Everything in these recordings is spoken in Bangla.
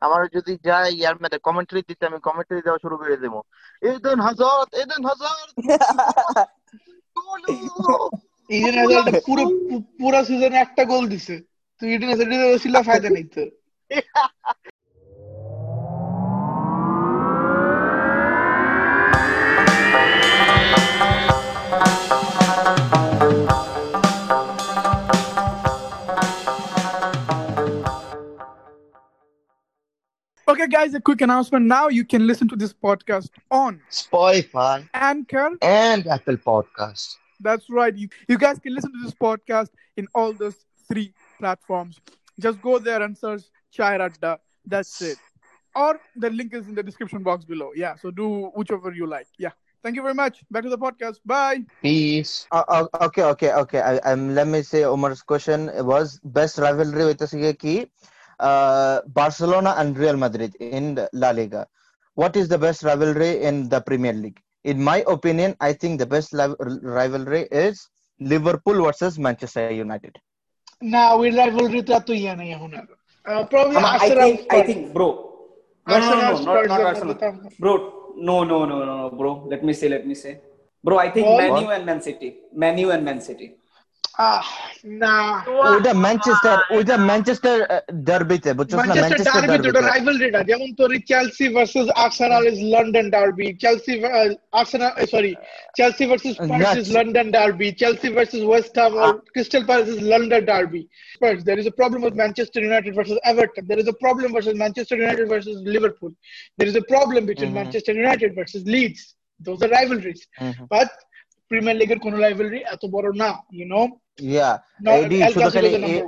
আমার যদি যাই ইয়ার মধ্যে কমেন্ট্রি দিতে আমি কমেন্ট্রি দেওয়া শুরু করে দেবো। এদেন হাজার এদেন হাজার। ইডেন হাজার পুরো পুরো সিজনে একটা গোল দিছে। তুই ইডেন হাজার ছিল ফায়দা নাই তো Okay, guys, a quick announcement. Now you can listen to this podcast on Spotify Anchor. and Apple Podcast. That's right. You, you guys can listen to this podcast in all those three platforms. Just go there and search Chai Radda. That's it. Or the link is in the description box below. Yeah, so do whichever you like. Yeah. Thank you very much. Back to the podcast. Bye. Peace. Uh, uh, okay, okay, okay. I, um, let me say Omar's question was best rivalry with the key uh, Barcelona and Real Madrid in La Liga. What is the best rivalry in the Premier League? In my opinion, I think the best rivalry is Liverpool versus Manchester United. Now, we rivalry to uh, probably I think, I think, bro. No, no, no, no, not, not Arsenal. Bro, no, no, no, no, bro. Let me say, let me say. Bro, I think Manu and Man City. Manu and Man City. Ah, Manchester Manchester ডার্বিতে না ম্যানচেস্টার রাইভালরিটা যেমন তোর Chelsea versus Arsenal is London derby Chelsea Arsenal sorry Chelsea versus is London derby Chelsea versus West Crystal Palace is London derby Premier লিগের কোন রাইভালরি এত বড় না you know yeah No, El Clasico is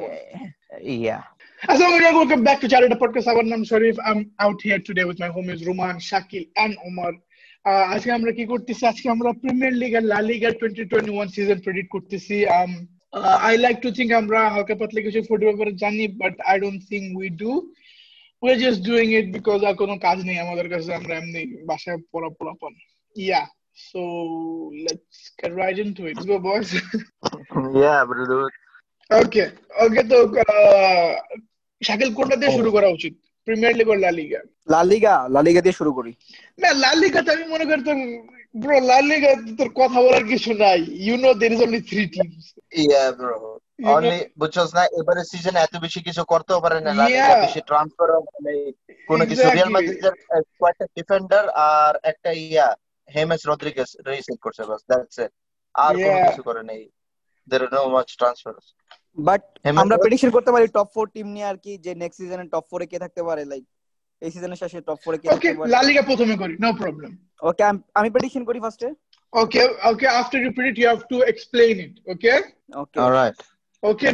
yeah Assalamu alaikum, welcome back to Charity Podcast. আমার নাম শরীফ I'm out here today with my homies Ruman, Shakil and Omar. Uh, আজকে আমরা কি করতেছি আজকে আমরা প্রিমিয়ার লিগ আর লা লিগা 2021 সিজন প্রেডিক্ট করতেছি um, uh, I like আমরা হালকা পাতলা কিছু ফুটবল ব্যাপারে জানি but I don't think we do. We're just doing it because আর কোনো কাজ নেই আমাদের কাছে আমরা এমনি বাসায় পড়া পড়া পান Yeah. So let's get right into it. Let's go boys. Yeah, brother. ওকে ওকে তো শাকিল কোনটা দিয়ে শুরু করা উচিত? প্রিমিয়ার লিগ ও লা লিগা লা লিগা লা লিগা দিয়ে শুরু করি। না লা লিগাতে আমি মনে করি তোর ব্রো লা লিগা তোর কথা বলার কিছু নাই। You know there is only three teams Yeah, bro. You বুঝছস না এবারে সিজনে এত বেশি কিছু করতেও পারে না। লা লিগা বেশি ট্রান্সফার মানে কোনো কিছু রিয়াল মাদ্রিদের কয়েকটা ডিফেন্ডার আর একটা ইয়া। হেমেস রদ্রিগেজ রিসেট করছে বাস দ্যাটস ইট আর কোনো Yeah. কিছু করে নেই there are no much transfers. But আমরা মানে- প্রেডিকশন করতে পারি টপ ফোর টিম নিয়ে আর কি যে নেক্সট সিজনে টপ ফোরে কে থাকতে পারে লাইক এই সিজনের শেষে টপ ফোরে কে ওকে থাকতে পারে? লা লিগা প্রথমে করি নো প্রবলেম ওকে আমি প্রেডিকশন করি ফার্স্টে okay okay after you predict you have to explain it okay okay alright okay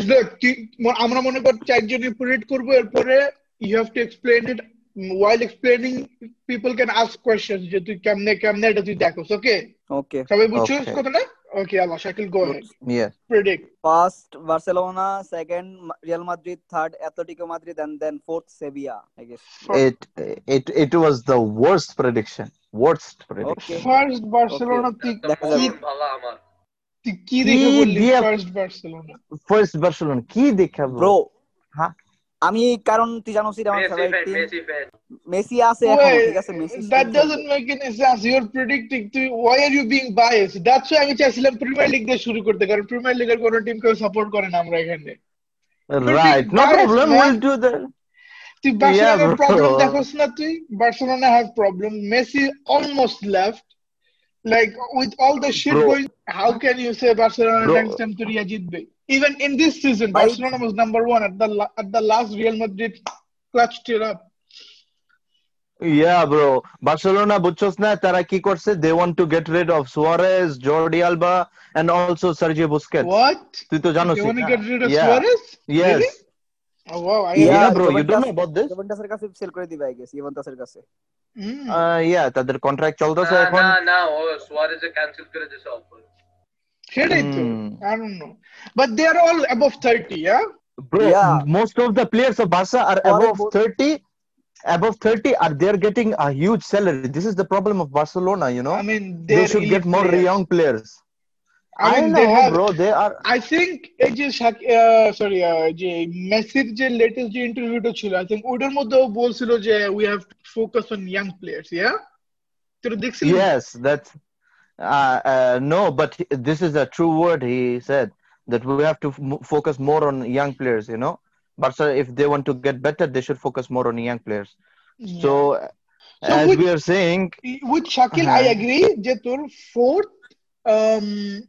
আমরা মনে করি চারজনই প্রিডিক্ট করব এরপরে you have to explain it while explaining people can ask questions যে তুই কেমনে কেমনে এটা তুই দেখোস ওকে ওকে সবাই বুঝছ কথাটা? Okay Allah Shakil go head yes predict first Barcelona second Real Madrid third Atletico Madrid and then fourth Sevilla I guess it it it was the worst prediction. Worst prediction. Okay first Barcelona তুই কি যাবে তুই কি দেখে বললি ফার্স্ট বার্সেলোনা first barcelona? কি দেখা ব্রো হ্যাঁ আমি কারণ তুই জানো সিরা আমার ফেভারিট টিম মেসি আছে এখন ঠিক আছে Messi that doesn't make any sense you are predicting too why are you being bias that's আমি চাইছিলাম প্রিমিয়ার লীগ দিয়ে শুরু করতে কারণ প্রিমিয়ার লীগের কোনো টিম কেউ সাপোর্ট করে না আমরা এখানে। Right no problem will do that তুই বার্সেলোনার প্রবলেম দেখছ না তুই? Barcelona has problem Messi almost left like with all the shit going how can you say Barcelona range টেম্পোরিয়া জিতবে even in this season barcelona was number one at the at the last real madrid clutched it up yeah bro barcelona বুঝছস না তারা কি করছে they want to get rid of suarez jordi alba and also sergio busquets what তুই তো জানোস they want to get rid of yeah suarez yes Really? oh wow I yeah, Yeah, bro you don't know about this ইউভেন্টাসের কাছে সেল করে দিবে আই গেস ইউভেন্টাসের কাছে Mm. uh, yeah তাদের কন্ট্রাক্ট চলতেছে এখন না না ও সুয়ারেজে ক্যান্সেল করে দিয়েছে offer সেটাই তো Hmm. I don't know but they are all above 30 yeah bro Yeah. most of the players of barca are Suarez above both- 30 above 30 are they're getting a huge salary this is the problem of barcelona you know I mean they they're should get elite more players. young players I I mean, know, they have. bro. They are. I think এই যে সরি যে মেসির যে লেটেস্ট যে ইন্টারভিউটা ছিল আই থিঙ্ক ওটার মধ্যেও বলছিল যে we have focus on young players yeah তোরা দেখছিলি Yes, that's. uh, uh, no, but this is a true word. He said that we have to f- focus more on young players, you know. But so if they want to get better, they should focus more on young players. Yeah. So, so, as we are saying, with Shakil, uh, I uh-huh. agree. Jatur fourth, um,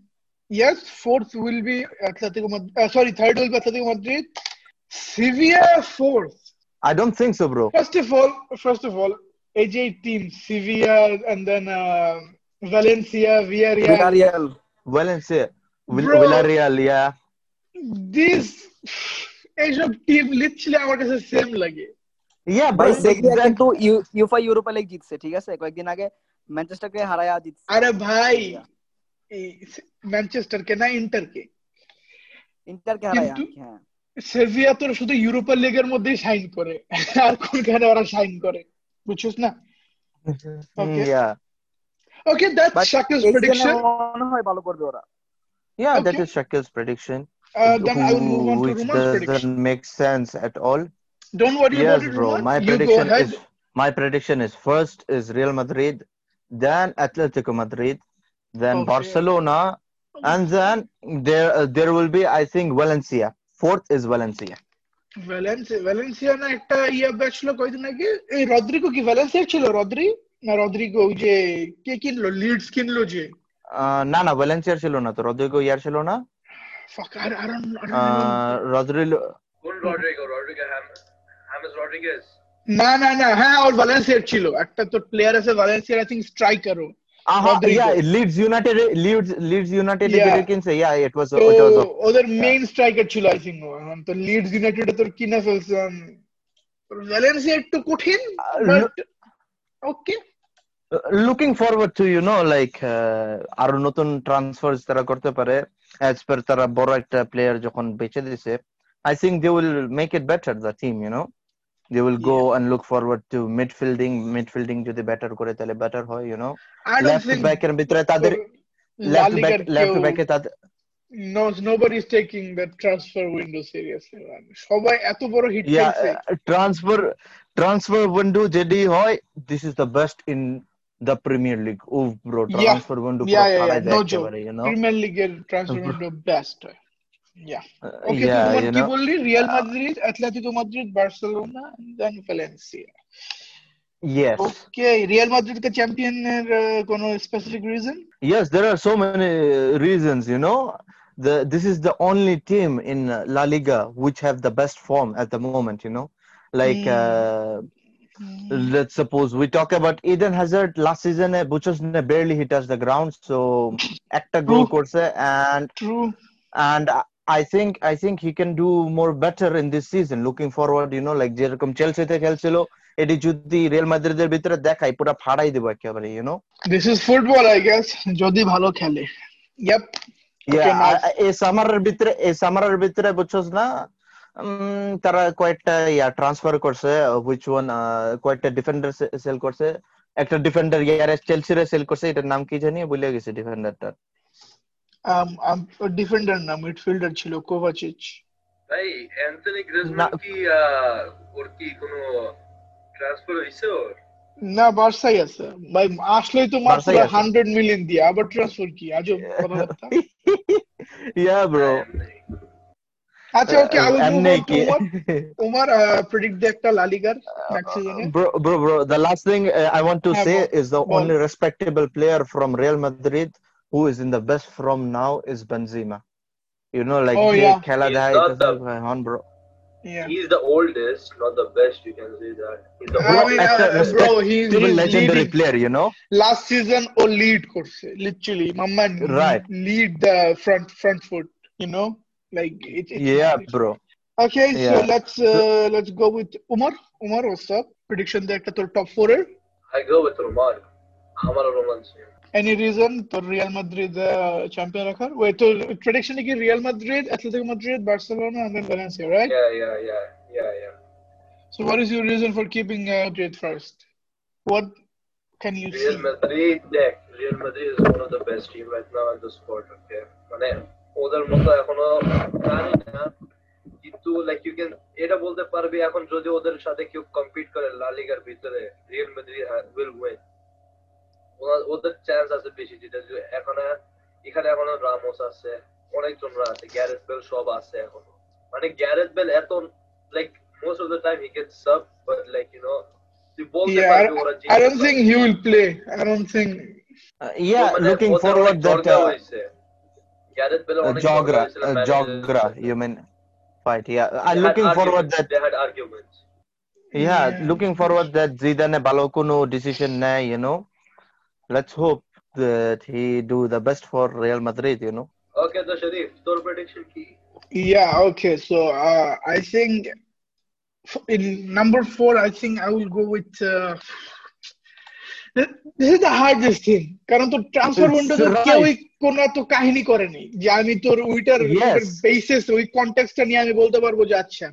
yes, fourth will be Atletico Madrid. Uh, sorry, third will be Atletico Madrid. Sevilla fourth. I don't think so, bro. First of all, first of all, AJ team Sevilla and then. Uh, Valencia Villarreal Villarreal. Valencia, Vill- Bro. Villarreal, yeah. these এইসব টিম লিটারালি আমার কাছে সেম লাগে Yeah, ভাই but সেভিয়া exact- কিন্তু ইউ- ইউফা ইউরোপা লিগ জিতছে ঠিক আছে কয়েকদিন আগে ম্যানচেস্টারকে হারায়া জিতছে আরে ভাই ম্যানচেস্টার কে না ইন্টার কে ইন্টারকে হারায়া কিন্তু- হ্যাঁ সেভিয়া তোর শুধু ইউরোপা লিগের মধ্যেই সাইন করে আর কোনখানে ওরা সাইন করে বুঝছিস না Okay. yeah, okay that's but শাকিলস এই প্রেডিকশন মনে হয় ভালো করবে ওরা yeah. That Okay. is Shakil's prediction, then I will move on to which Ruman's prediction doesn't make sense at all. Don't worry Yes, about it bro. Ruman My you go prediction head is my prediction is first is Real Madrid, then Atletico Madrid, then Okay. Barcelona, and then there uh, there will be I think Valencia. Fourth is Valencia. Valencia Valencia না একটা ইয়া ব্যাচ ছিল কয়দিন আগে এই রদ্রিগো কি ভ্যালেন্সিয়ার ছিল রদ্রি না রদ্রিগো ওই যে কে কিনলো? লিডস কিনলো যে? না না ভ্যালেন্সিয়ার ছিল না তো রদ্রিগো ইয়ার ছিল না। I don't Uh, Rodrigo? Rodrigo? Rodrigo Ham James Rodriguez. না না না হ্যাঁ ওর ভ্যালেন্সিয়ার ছিল। একটা তো প্লেয়ার আছে ভ্যালেন্সিয়ার আই থিঙ্ক স্ট্রাইকারও Leeds United Yeah. yeah. কিনছে। It ওদের মেইন স্ট্রাইকার ছিল আই থিঙ্ক তো লিডস ইউনাইটেড তোর কিনা ফেলছে। ভ্যালেন্সিয়া একটু কঠিন but okay looking forward to you know like আরও নতুন ট্রান্সফার তারা করতে পারে অ্যাজ পার তারা বড় একটা প্লেয়ার যখন বেচে দিছে I think they will make it better the team you know they will go and look forward to midfielding midfielding যদি বেটার করে তাহলে বেটার হয় ইউ নো লেফট থিঙ্ক ব্যাকের ভিতরে তাদের লেফট ব্যাক লেফট ব্যাকে তাদের no nobody is taking the transfer window seriously. সবাই এত বড় হিট খেলছে ট্রান্সফার ট্রান্সফার উইন্ডো যেটি হয় this is the best in the premier the premier league ಒಬ್ರು ಟ್ರಾನ್ಸ್ಫರ್ ಬಂದು ಪ್ರೀಮಿಯರ್ ಲೀಗ್ ಟ್ರಾನ್ಸ್ಫರ್ ಬಂದು best Yeah. Okay, yeah, so you know, only Real uh, Madrid, Atletico Madrid, Barcelona, and then Valencia. Yes. Okay, Real Madrid ka champion uh, kono specific reason? Yes, there are so many uh, reasons, you know. The this is the only team in La Liga which have the best form at the moment, you know. Like mm. Let's suppose we talk about Eden Hazard last season uh, Buchos barely he touched the ground, so একটা goal True. করছে and true and I think I think he can do more better in this season. Looking forward, you know, like যেরকম চেলসিতে খেলছিল এটি যদি রিয়াল মাদ্রিদের ভিতরে দেখাই পুরো ফাড়াই দেবো একেবারে, you know. This is football I guess যদি ভালো খেলে ইয়াপ এই সামারের ভিতরে এই সামারের ভিতরে বুঝছস না তারা কয়েকটা ইয়া ট্রান্সফার করছে হুইচ ওয়ান কয়েকটা ডিফেন্ডার সেল করছে। একটা ডিফেন্ডার ইয়ারে চেলসিরে সেল করছে এটার নাম কি জানি? ভুলে গেছি ডিফেন্ডারটা ডিফেন্ডার না মিডফিল্ডার ছিল কোভাচিচ ভাই অ্যান্থনি গ্রিজমান না- কি ওর কি কোনো ট্রান্সফার হইছে ওর? না বার্সাই আছে। ভাই আসলেই তো মাত্র বার্সাই আছে। হান্ড্রেড মিলিয়ন দিয়ে আবার ট্রান্সফার কি? আজব কথাবার্তা। Yeah bro আচ্ছা ওকে আই উইল মুভ এমনি অন টু কি উমার উমার প্রেডিক্ট দে একটা লা লিগার নেক্সট সিজনে bro bro bro the last thing uh, i want to Yeah, say bro. is the Ball. only respectable player from real madrid who is in the best form now is benzema you know like Oh, যে yeah. খেলা He's দেখায় not এটা the- হন bro Yeah. He's the oldest, not the best. You can say that. He's the I oldest. mean, একটা uh, bro, he's, respectable he's legendary leading. player you know Last season, O lead করছে, literally. Mama Right. lead the front front foot, you know, like it, it's yeah bro Okay, so Yeah. let's uh, let's go with Umar. Umar, what's up? Prediction there to top four. I go with Roman. আমার Roman Any reason to Real Madrid uh, champion রাখার? Wait, তো prediction কি Real Madrid, Atletico Madrid, Barcelona, and then Valencia, right? Yeah, yeah, yeah, yeah, yeah. So what is your reason for keeping uh, Madrid first? What can you Real see? Madrid, দেখ, Real Madrid is one of the best team right now in the sport, okay? মানে ওদের মতো এখনও জানি না। কিন্তু লাইক ইউ ক্যান এটা বলতে পারবি এখন যদি ওদের সাথে কেউ কম্পিট করে লা লিগার ভিতরে রিয়াল মাদ্রিদ উইল উইন ওদের চান্স আছে বেশি যেটা এখন এখানে এখনও রামোস আছে অনেকজনরা আছে গ্যারেথ বেল সব আছে এখনও। মানে গ্যারেথ বেল এত like most of the time he gets sub but like you know তুই বলতে Yeah, পারবি ওরা I, I don't think he will play. I don't think. Uh, yeah, looking forward অনেক that দরকার uh, হয়েছে। গ্যারেথ বেলের uh, অনেক দরকার Jogra, হয়েছিল uh, manager Jogra, হিসেবে। you mean fight? Yeah, They I'm had looking forward arguments, that. they had arguments. Yeah, Yeah. looking forward that Zidane ভালো কোনো decision নেয়, you know. Let's hope that he do the best for Real Madrid, you know. Okay, তো শরীফ তোর prediction কি? Yeah, okay. So uh, I think f- in number four, I think I will go with. Uh, th- this is the hardest thing. কারণ তো ট্রান্সফার It's উইন্ডোতে right. কেউই কোনো তো কাহিনী করেনি যে আমি তোর উইটার বেসিস ওই কন্টেক্সটটা নিয়ে আমি বলতে পারব যে আচ্ছা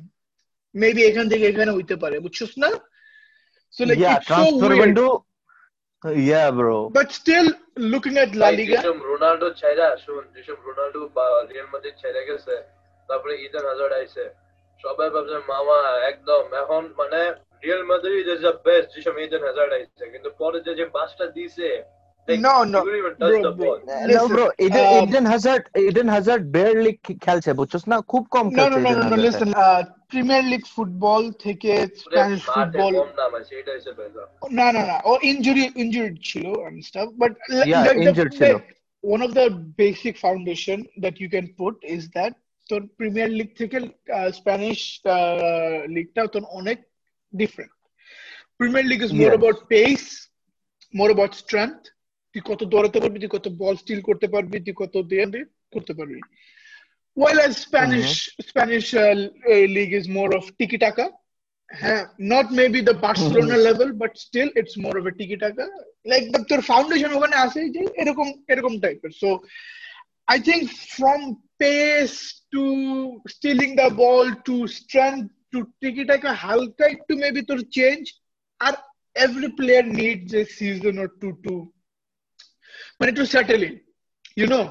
মেবি এখান থেকে এখানে হইতে পারে বুঝছস না so like it's so weird. Yeah, bro. But still looking at La ভাই, লিগা যেসব রোনাল্ডো ছাইরা শুন যেসব রোনাল্ডো বা রিয়াল মাদ্রিদ ছাইরা গেছে তারপরে ইডেন হাজার্ড আইছে সবাই ভাবছে মামা একদম এখন মানে Real Madrid is the best যেসব ইডেন হাজার্ড আইছে কিন্তু পরে যে যে পাসটা দিছে like, No, no, he couldn't even touch bro, the bro. ball. No, Listen, bro. Eden, um, Eden Hazard, Eden Hazard barely খে- খেলছে বুঝছস না খুব কম No, খেলছে no, no, Eden no, no. Hazard. Listen, Premier League football থেকে ওরে স্প্যানিশ মাঠে ফুটবল কম নাম আছে এটা হচ্ছে বেজা না না না ও ইনজুরি ইনজুরিড ছিল and stuff but l- Yeah, like the- injured ছিল। like, one of the basic foundation that you can put is that তোর প্রিমিয়ার লিগ থেকে স্প্যানিশ লিগটা তোর অনেক different Premier League is more Yes. About pace more about strength তুই কত দৌড়াতে পারবি তুই কত বল স্টিল করতে পারবি তুই কত দিয়ে দিয়ে করতে পারবি while as Spanish Spanish uh, uh, league is more of tiki taka হ্যাঁ not maybe the Barcelona level but still it's more of a tiki taka like the তোর foundation ওখানে আছে যে এরকম এরকম টাইপের so I think from pace to stealing the ball to strength to tiki taka হালকা একটু maybe তোর change আর every player needs a season or two to মানে settle in you know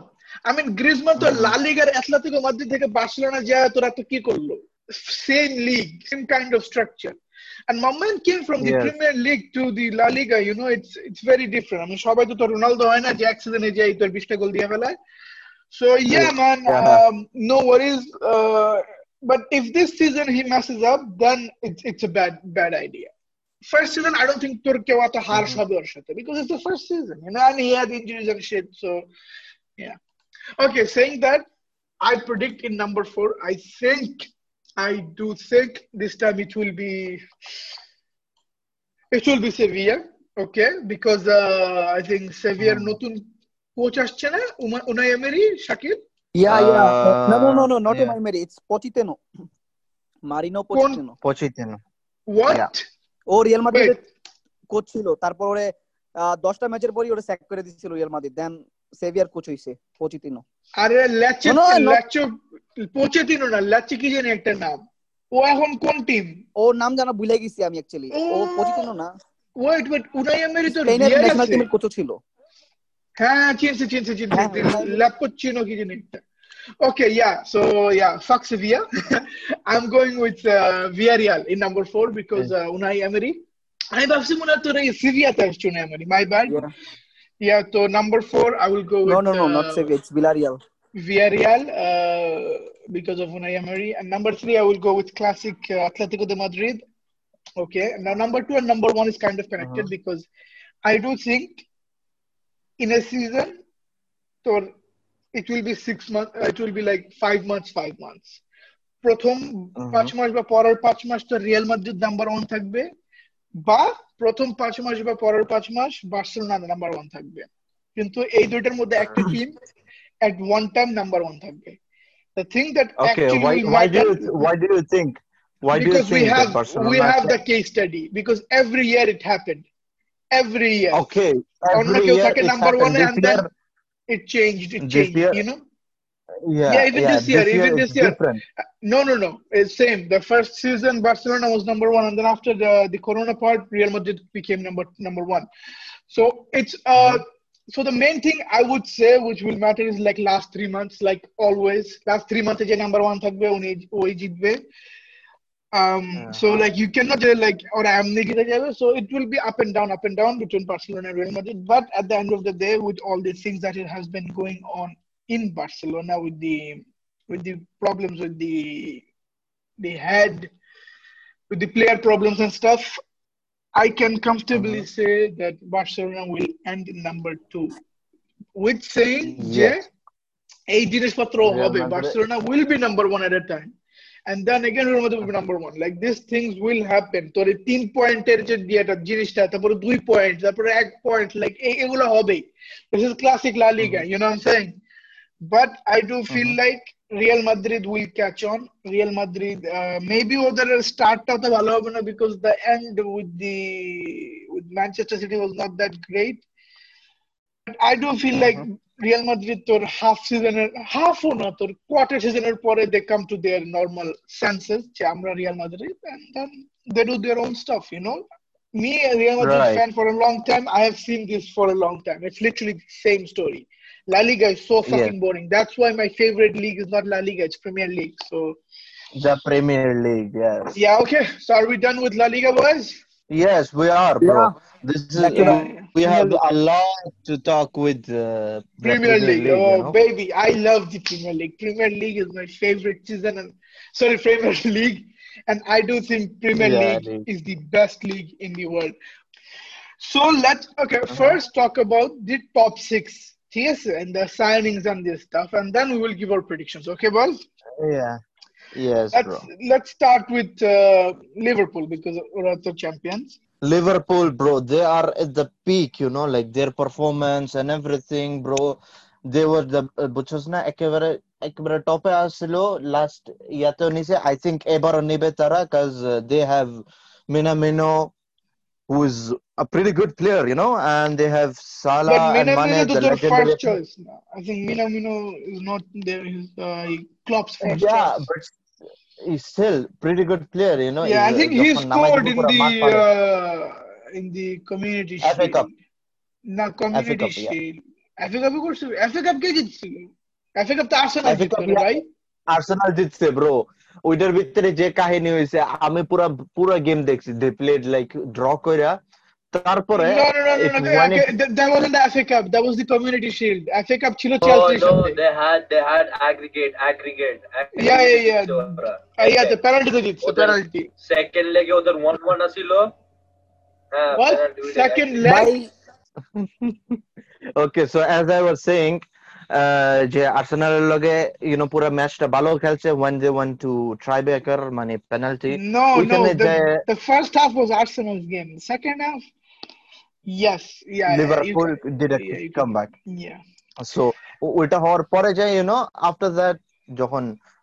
I mean Griezmann তো লা লিগার অ্যাথলেটিকো মাদ্রিদ থেকে বার্সেলোনা যায় তোরা তো কি করল same league same kind of structure and my man came from the Yes. Premier League to the La Liga you know it's it's very different I mean সবাই তো তোর রোনালদো হয় না যে এক সিজনে যাই তোর 20 টা গোল দিয়ে ফেলায় so yeah man Yeah. um, no worries uh, but if this season he messes up then it's it's a bad bad idea first season I don't think তোর কেউ এত হার্শ হবে ওর সাথে because it's the first season you know and he had injuries and shit so yeah Okay, saying that, I predict in number four. I think, I do think this time it will be, it will be Sevilla. Okay, because uh, I think Sevilla নতুন কোচ আসছে না Uma- Unai Emery Shakib Yeah, yeah. no, no, no, no, not Uh, yeah. Umay It's Pochettino. Marino কোন- Pochettino. ও রিয়াল মাদ্রিদের কোচ ছিল। তারপর দশটা ম্যাচের পরই ওরে স্যাক করে দিয়েছিল রিয়াল মাদ্রিদ দেন সেভিয়ার কোচ হইছে পচিতিনো আরে ল্যাচে. ল্যাচো না ল্যাচে কি জানি একটা নাম? ও এখন কোন টিম ওর নাম জানা ভুলে গেছি আমি অ্যাকচুয়ালি ও ও। পচিতিনো না। ওয়েট ওয়েট উনাই এমেরি তো রিয়াল ন্যাশনাল আছে? টিমের কোচও ছিল। হ্যাঁ চিনছি চিনছি চিনছি হ্যাঁ, হ্যাঁ। কি জানি একটা। Okay, yeah. So yeah, fuck Sevilla. I'm going with uh, Villarreal in number four because uh, Unai Emery. I've seen to today. Sevilla thanks to Unai Emery. My bad. Yeah. yeah. So number four, I will go. With, no, no, no, uh, not Sevilla. It's Villarreal. Villarreal uh, because of Unai Emery. And number three, I will go with classic uh, Atletico de Madrid. Okay. Now number two and number one is kind of connected uh-huh. because I do think in a season, or. It will be six months, uh, it will be like five months, five months. প্রথম পাঁচ মাস বা পরের পাঁচ মাস তো রিয়াল মাদ্রিদ নাম্বার ওয়ান থাকবে বা প্রথম পাঁচ মাস বা পরের পাঁচ মাস বার্সেলোনা নাম্বার ওয়ান থাকবে কিন্তু এই দুইটার মধ্যে একটা team at one time number one থাকবে the thing that Okay, actually why why do you why do you think why do you because we have we have the case study because every year it happened every year okay every year it number one and then it changed it This changed year- you know Yeah, Yeah, even this year, even is this year. different. No, no, no. It's same. The first season, Barcelona was number one, and then after the the Corona part, Real Madrid became number number one. So it's uh. So the main thing I would say, which will matter, is like last three months, like always. Last three months, যে number one থাকবে উনি ওই জিতবে। Um, so like you cannot just like or এমনি জিতে যাবে. So it will be up and down, up and down between Barcelona and Real Madrid. But at the end of the day, with all the things that it has been going on in Barcelona, with the with the problems with the the head, with the player problems and stuff, I can comfortably say that Barcelona will end in number two. With saying, যে Yes. এই জিনিসপত্র Real হবে Madrid- Barcelona will be number one at a time. And then again, Real Madrid will be number one. Like these things will happen. তোর এই তিন পয়েন্টের যে ইয়েটা জিনিসটা তারপরে দুই পয়েন্ট তারপরে এক পয়েন্ট লাইক এগুলো হবেই this is classic La Liga you know I am saying But I do feel like Real Madrid will catch on. Real Madrid, uh, maybe ওদের স্টার্টটা তো ভালো হবে না because the end with the with Manchester City was not that great. But I do feel like Real Madrid তোর half season half ও না তোর quarter season এর পরে they come to their normal senses যে আমরা Real Madrid and then they do their own stuff, you know. Me, a Real Madrid Right. fan for a long time, I have seen this for a long time. It's literally the same story. La Liga is so fucking boring. That's why my favorite league is not La Liga, it's Premier League. So The Premier League, yes. yeah, okay. So are we done with La Liga, boys? Yes, we are, bro. Yeah. This is Like, Yeah. we have a lot to talk with uh, the Premier League. you oh know? baby, I love the Premier League. Premier League is my favorite season and sorry, Premier League. And I do think Premier Yeah, League league. is the best league in the world. So let's okay, Uh-huh. first talk about the top six. Yes, and the signings and this stuff, and then we will give our predictions. Okay, boys? Yeah. Yes, Let's bro. let's start with uh, Liverpool because we're the champions. Liverpool, bro, they are at the peak, you know, like their performance and everything, bro. They were the বুঝছস না একেবারে একেবারে টপে আসছিল লাস্ট ইয়াতেও নিছে আই থিংক এবারও নিবে তারা কাজ they have Minamino who is a pretty good player, you know, and they have Salah But and Mane, Minamino the is their legendary. first choice. now. I think Minamino is not there. He's uh, Klopp's first Yeah, choice. but he's still pretty good player, you know. yeah, I he's, uh, think he scored in the uh, in the community FA shield. Cup. না community Cup, yeah. shield. FA Cup করছে FA Cup কে জিতছিল FA Cup তো আর্সেনাল জিতছিল. ভাই আর্সেনাল জিতছে ব্রো ওইটার ভিতরে যে কাহিনী হয়েছে আমি পুরা পুরা গেম দেখছি দে প্লেড লাইক ড্র কইরা তারপরে no no no no, it no when it- that, that, that wasn't the FA Cup that was the community shield FA Cup ছিল Oh চেলসির no, সাথে they had they had aggregate, aggregate, aggregate. Yeah, yeah, yeah. ওরা। Uh, yeah the penalty তে জিতছে ওদের- penalty Second leg এ ওদের one one আছিল। হ্যাঁ, what penalty উঠে second গেছে। leg ভাই okay so as I was saying যে আর্সেনালের লগে ইউ নো পুরো ম্যাচটা ভালো খেলছে when they went to tiebreaker মানে পেনাল্টি No, no. ওইখানে The, যে the first half was Arsenal's game. Second half, yes, yeah, Liverpool yeah. Did a yeah, can- back Yeah. So ওইটা হওয়ার পরে যে ইউ নো আফটার দ্যাট যখন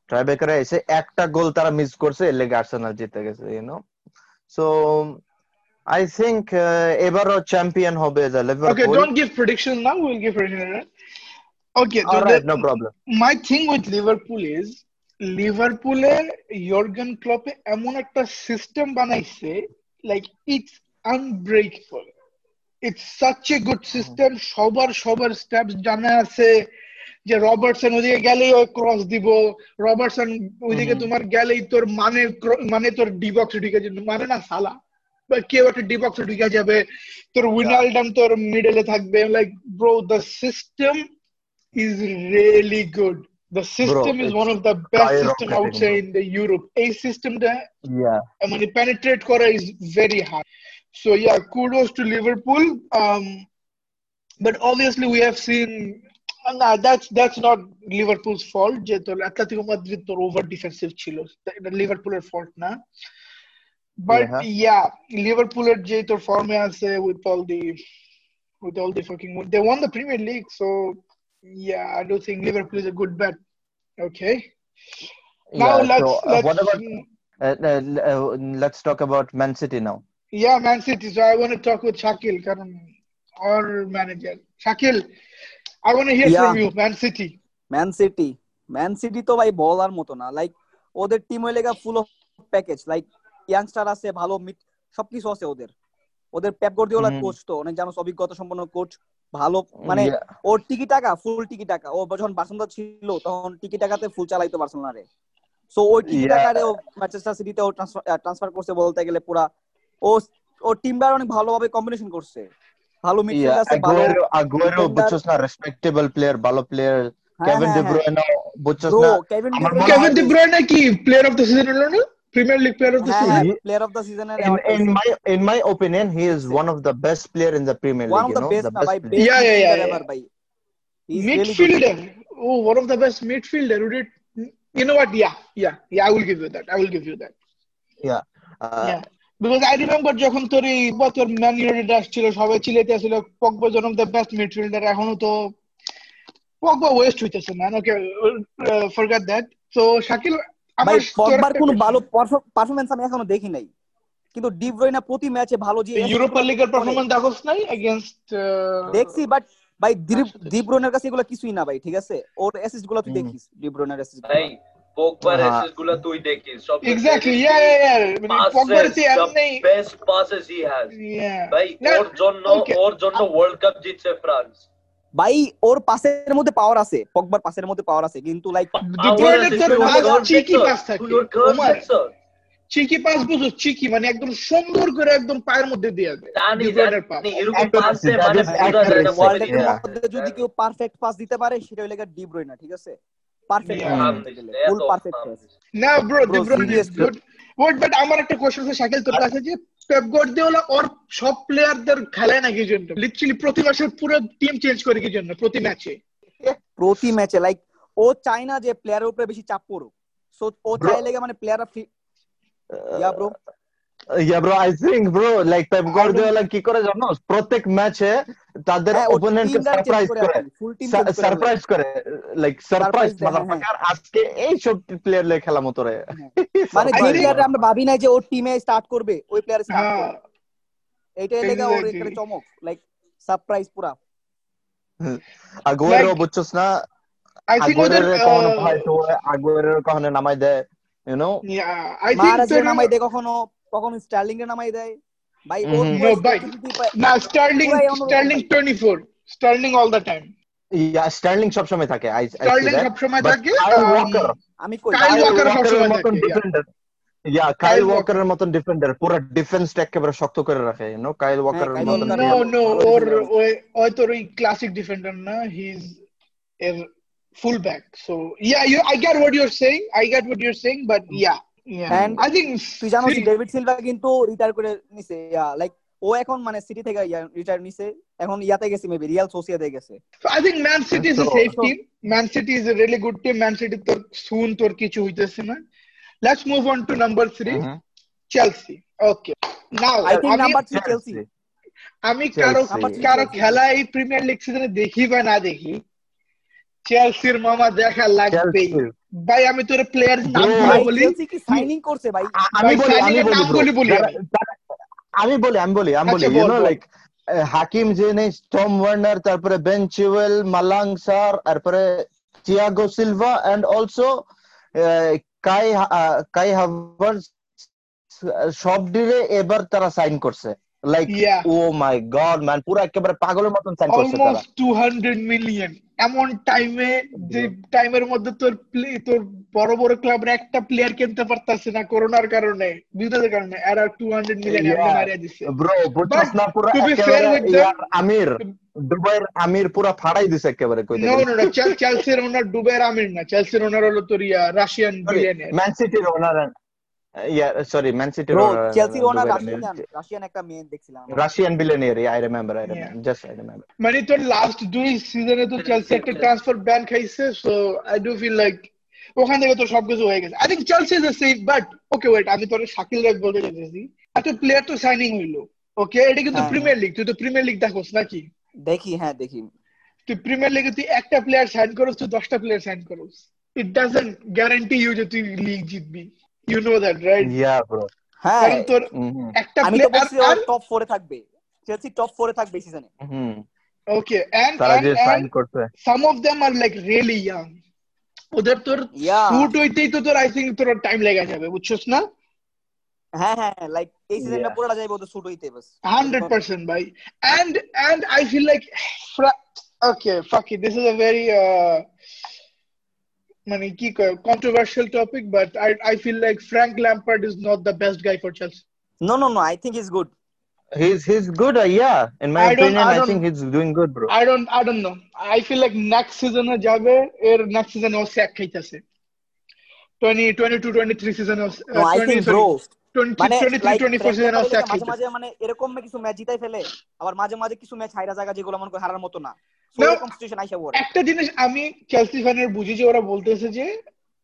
ট্রাইব্রেকারে এসে একটা গোল তারা মিস করছে এর লেগে আর্সেনাল জিতে গেছে you know so I think এবারও চ্যাম্পিয়ন হবে the Okay, Liverpool don't give predictions now. We'll give predictions. Right? Okay, so alright no problem my thing with Liverpool is লিভারপুলে ইয়র্গেন ক্লপে এমন একটা সিস্টেম বানাইছে like it's unbreakable it's such a good system সবার সবার স্টেপস জানা আছে যে রবার্টসন ওদিকে গেলেই ওই ক্রস দিব। রবার্টসন ওইদিকে তোমার গেলেই তোর মানে মানে তোর ডিবক্স ঢুকে যাবে। মানে না সালা। বা কেউ একটা ডিবক্স ঢুকে যাবে। তোর উইনালডাম তোর মিডলে থাকবে। Like bro the system is really good. The system is it's one of the best system skyrocketing, I would say bro. in the Europe. A system that yeah I mean penetrate kora is very high. So yeah, kudos to Liverpool. Um, but obviously we have seen. uh, Nah, that's that's not Liverpool's fault. যে তোর Atletico Madrid তোর over defensive ছিল. এটা লিভারপুলের fault না. But Yeah. yeah, লিভারপুলের যে তোর ফর্মে আছে with all the with all the fucking they won the Premier League, so yeah, I do think Liverpool is a good bet. Okay. Now Yeah, let's so, uh, let's what about- Uh, uh, uh, let's talk about Man City now. yeah, Man City. So I want to talk with Shakil, Karan, our manager. Shakil, I want to hear Yeah. from you, Man City. Man City Man City তো ভাই বলার মতো না লাইক ওদের টিম হইলে full of package like youngster আছে ভালো মিড সবকিছু আছে ওদের ওদের পেপ গর্দিওলা। কোচ তো অনেক জানো অভিজ্ঞতা সম্পন্ন কোচ ভালো মানে ওর টিকি টাকা ফুল টিকি টাকা। ও যখন বার্সেলোনা ছিল তখন টিকি টাকাতে ফুল চালাইতো বার্সেলোনারে। সো ওই টিকি. টাকারে ও ম্যানচেস্টার সিটিতে ও ট্রান্সফার করছে বলতে গেলে পুরা। ও ও টিমবার অনেক ভালোভাবে কম্বিনেশন করছে। ভালো মিডফিল্ড আছে ভালো Aguero বুঝছস না রেসপেক্টেবল প্লেয়ার ভালো প্লেয়ার কেভিন ডি। ব্রুয়নে বুঝছস না? কেভিন ডি ব্রুয়নে কি প্লেয়ার অফ দ্য সিজন হলো না? Premier League player of the হ্যাঁ সিজন হ্যাঁ প্লেয়ার অফ দ্য সিজনের in, in my in my opinion he is one of the best player in the premier one league of you the know best the না best ভাই player. Best Yeah, yeah, yeah, midfielder yeah. Ever ভাই He's really good. midfielder oh one of the best midfielder who did you know what yeah yeah yeah I will give you that I will give you that yeah uh, yeah because I remember যখন তোর এই বা তোর ম্যান ইউনাইটেড আসছিল সবাই চিলেতে আসছিল Pogba one of the best midfielder এখনো তো পগবা ওয়েস্ট হইতেছে man okay forget that so Shakil ভাই পগবার কোনো ভালো পারফরম্যান্স আমি এখনও দেখি নাই। কিন্তু ডি ব্রুইনা প্রতি ম্যাচে ভালো যে ইউরোপা লিগের পারফরম্যান্স দেখোস নাই এগেইনস্ট দেখছি বাট ভাই ডি ব্রুইনার কাছে এগুলো কিছুই না ভাই ঠিক আছে? ওর অ্যাসিস্টগুলো তুই দেখিস ডি ব্রুইনার অ্যাসিস্ট ভাই পোগবার। অ্যাসিস্টগুলো তুই দেখিস সব এক্স্যাক্টলি ইয়া ইয়া ইয়া মানে পগবার তে এমনি বেস্ট he has ইয়া ভাই ওর জন্য ওর জন্য ওয়ার্ল্ড কাপ জিতছে ফ্রান্স ভাই ওর পাসের মধ্যে পাওয়ার আছে পগবার পাসের মধ্যে পাওয়ার আছে কিন্তু লাইক চিকি পাস থাকে ওমার স্যার চিকি পাস বুঝো চিকি মানে একদম সুন্দর করে একদম পায়ের মধ্যে দিয়ে মানে যদি কেউ পারফেক্ট পাস দিতে পারে সেটা হইলে ডি ব্রুইনা ঠিক আছে? পারফেক্ট ফুল পারফেক্ট পাস না bro De is good but but আমার একটা কোশ্চেন আছে শাকিল তোর কাছে যে পেপ গার্দিওলা ওর সব প্লেয়ারদের খেলায় না কি জন্য? লিটারালি প্রতি মাসে পুরো টিম চেঞ্জ করে কি জন্য? প্রতি ম্যাচে প্রতি ম্যাচে লাইক ও চায় না যে প্লেয়ারের উপরে বেশি চাপ পড়ুক। সো ও. চাইলে মানে প্লেয়াররা yeah bro yeah bro i think bro like pep guardiola কি করে জানো? প্রত্যেক ম্যাচে তাদের হ্যাঁ সারপ্রাইজ করে করে। সারপ্রাইজ করে লাইক সারপ্রাইজ হ্যাঁ, মাদারফাকার আজকে এই সব প্লেয়ার লে খেলা মতো রে। মানে যে প্লেয়ার আমরা ভাবি নাই যে ও টিমে স্টার্ট করবে ওই প্লেয়ার স্টার্ট হ্যাঁ। করে এইটাই লেগা ওর. চমক লাইক সারপ্রাইজ পুরা। আগুয়েরো Like- বুঝছস না? আই থিংক ওদের আগুয়েরো কখনো হয়তো আগুয়েরো কখনো নামাই দেয় ইউ নো আই থিংক নামাই দেয় কখনো কখনো স্টার্লিং এ নামাই দেয় ভাই ওর পুরো ভাই। না স্টার্লিং স্টার্লিং ভাই। 24 Sterling all the time yeah Sterling সব সময় থাকে আই স্টার্লিং সব সময় থাকে কাইল um, ওয়াকার আমি কই কাইল ওয়াকারের সবসময় মতন থাকে, ইয়া কাইল. ওয়াকারের মতন ডিফেন্ডার পুরো ডিফেন্সটা একেবারে শক্ত করে রাখে ইউ নো কাইল ওয়াকারের মতন নো নো ওর ওই তোর ওই ক্লাসিক ডিফেন্ডার না হি ইজ এর full back so yeah I get what you are saying I get what you are I think তুই জানো ডেভিড সিলভা কিন্তু রিটায়ার করে নিছে লাইক ও এখন মানে সিটি থেকে রিটায়ার নিছে এখন ইয়াতে গেছে মেবি রিয়াল সোসিয়াতে গেছে So I think Man City is a So- safe team. Man City is a really good team. Man City তোর soon তোর কিছু হইতেছে না. Let's move on to number 3 Mhm. Chelsea. Okay. Now I think number 3 Chelsea আমি কারও কারও খেলা এই প্রিমিয়ার লিগ সিজনে দেখি বা না দেখি চেলসির মামা দেখা লাগবেই। ভাই আমি তোর প্লেয়ার নাম বলি। কি সাইনিং করছে ভাই? আমি বলি আমি signing বলি বলি আমি। বলি আমি বলি আমি বলি আচ্ছা, ইউ নো লাইক হাকিম জেনিস টম ওয়ার্নার তারপরে বেন চিওয়েল মালাং সার তারপরে Thiago Silva and also Kai Kai Havertz সব ডিরে এবার তারা সাইন করছে। Like Yeah. Oh my god man পুরো একেবারে পাগলের মতন সাইন করছে তারা। অলমোস্ট টু হান্ড্রেড মিলিয়ন এমন টাইমে যে টাইমের মধ্যে তোর তোর বড় বড় ক্লাবের একটা প্লেয়ার কিনতে পারতাছে না করোনার কারণে বিদ্যুতের কারণে। এরা two hundred million Yeah. Maria bro বুঝছস না পুরো ইয়ার আমির দুবাইয়ের আমির পুরো ফাড়াই দিছে একেবারে কইতে নো নো নো চেলসির ওনার ডুবের আমির না চেলসির ওনার হলো তোর ইয়া রাশিয়ান বিলিয়নের ম্যান সিটির owner yeah sorry man owner Russian Russian একটা মেয়ে দেখছিলাম Russian billionaire I remember I remember just I remember মানে তোর লাস্ট দুই সিজনে তো চেলসি একটা ট্রান্সফার ব্যান খাইছে so I do feel like ওখান থেকে তো সবকিছু হয়ে গেছে। I think Chelsea is safe but okay wait আমি তোর শাকিল বলতে একটা প্লেয়ার তো সাইনিং হইল ওকে এটা কিন্তু হ্যাঁ। প্রিমিয়ার লিগ তুই তো প্রিমিয়ার লিগ দেখোস নাকি? দেখি হ্যাঁ দেখি। তুই প্রিমিয়ার লিগে তুই একটা প্লেয়ার সাইন করস তুই দশটা প্লেয়ার সাইন করস। ইট ডাজন্ট গ্যারান্টি ইউ যে তুই league জিতবি। You know that right yeah bro হ্যাঁ তোর একটা আমি তো বলছি টপ 4 এ থাকবে। চেলসি টপ 4 এ থাকবে সিজনে হুম ওকে এন্ড তারা যে সাইন এন্ড করছে। some of them are like really young. ওদের তোর Yeah. শুট হইতেই তো তোর আই থিঙ্ক তোর টাইম লেগে যাবে বুঝছস না? হ্যাঁ হ্যাঁ লাইক এই সিজনটা. পুরোটা যাইবে ওদের শুট হইতে বাস। হান্ড্রেড পার্সেন্ট ভাই। And and I feel like fra- okay fuck it this is a very uh মানে কি controversial topic but I I feel like Frank Lampard is not the best guy for Chelsea no no no I think is good he's he's good yeah in my opinion I think he's doing good bro I don't I don't know I feel like next সিজনে যাবে এর নেক্সট সিজনে ও স্যাক খাইতাছে। 20 22 23 সিজনে ও আই থিংক ব্রো মানে এরকম কিছু ম্যাচ জিতাই ফেলে আবার মাঝে মাঝে কিছু ম্যাচ হাইরা জায়গা যেগুলো মনে হারার মতো না। একটা জিনিস আমি চেলসি ফ্যানের বুঝি যে ওরা বলতেছে যে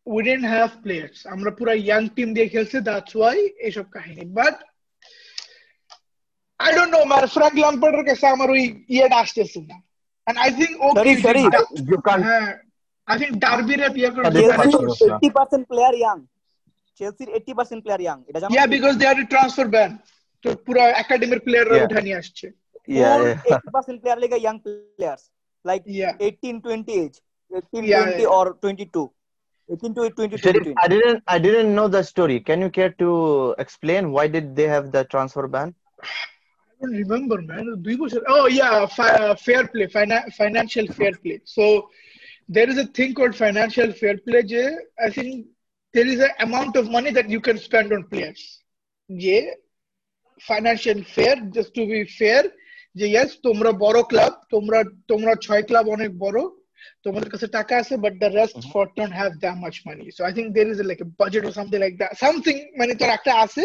উই ডেন্ট হ্যাভ প্লেয়ার্স আমরা পুরো ইয়াং টিম দিয়ে খেলছি দ্যাটস ওয়াই এইসব কাহিনী but I don't know man Frank ল্যাম্পার্ডের কাছে আমার ওই ইয়েটা আসতেছে না এন্ড আই থিংক ও শরীফ, শরীফ। You can't. হ্যাঁ আই থিংক ডার্বির ইয়ে করে Yeah, manage Cheelsea's করছে। 80% প্লেয়ার ইয়াং চেলসির 80% প্লেয়ার ইয়াং এটা জানো Yeah, because they had a transfer ban. তো পুরো একাডেমির প্লেয়াররা Yeah. উঠা আসছে Yeah, yeah. 80% প্লেয়ার লেগে young players like yeah. 18 20 age. 18 yeah, 20 yeah. or 22 18 to 22 Sharif, i didn't i didn't know the story. Can you care to explain why did they have the transfer ban? I don't remember man. Oh yeah uh, fair play financial fair play. So there is a thing called financial fair play i think there is an amount of money that you can spend on players. Yeah financial fair just to be fair যে yes তোমরা বড় ক্লাব তোমরা তোমরা ছয় ক্লাব অনেক বড় তোমাদের কাছে টাকা আছে but the rest for don't have that much money. So I think there is a, like a budget or something like that মানে তোর একটা আছে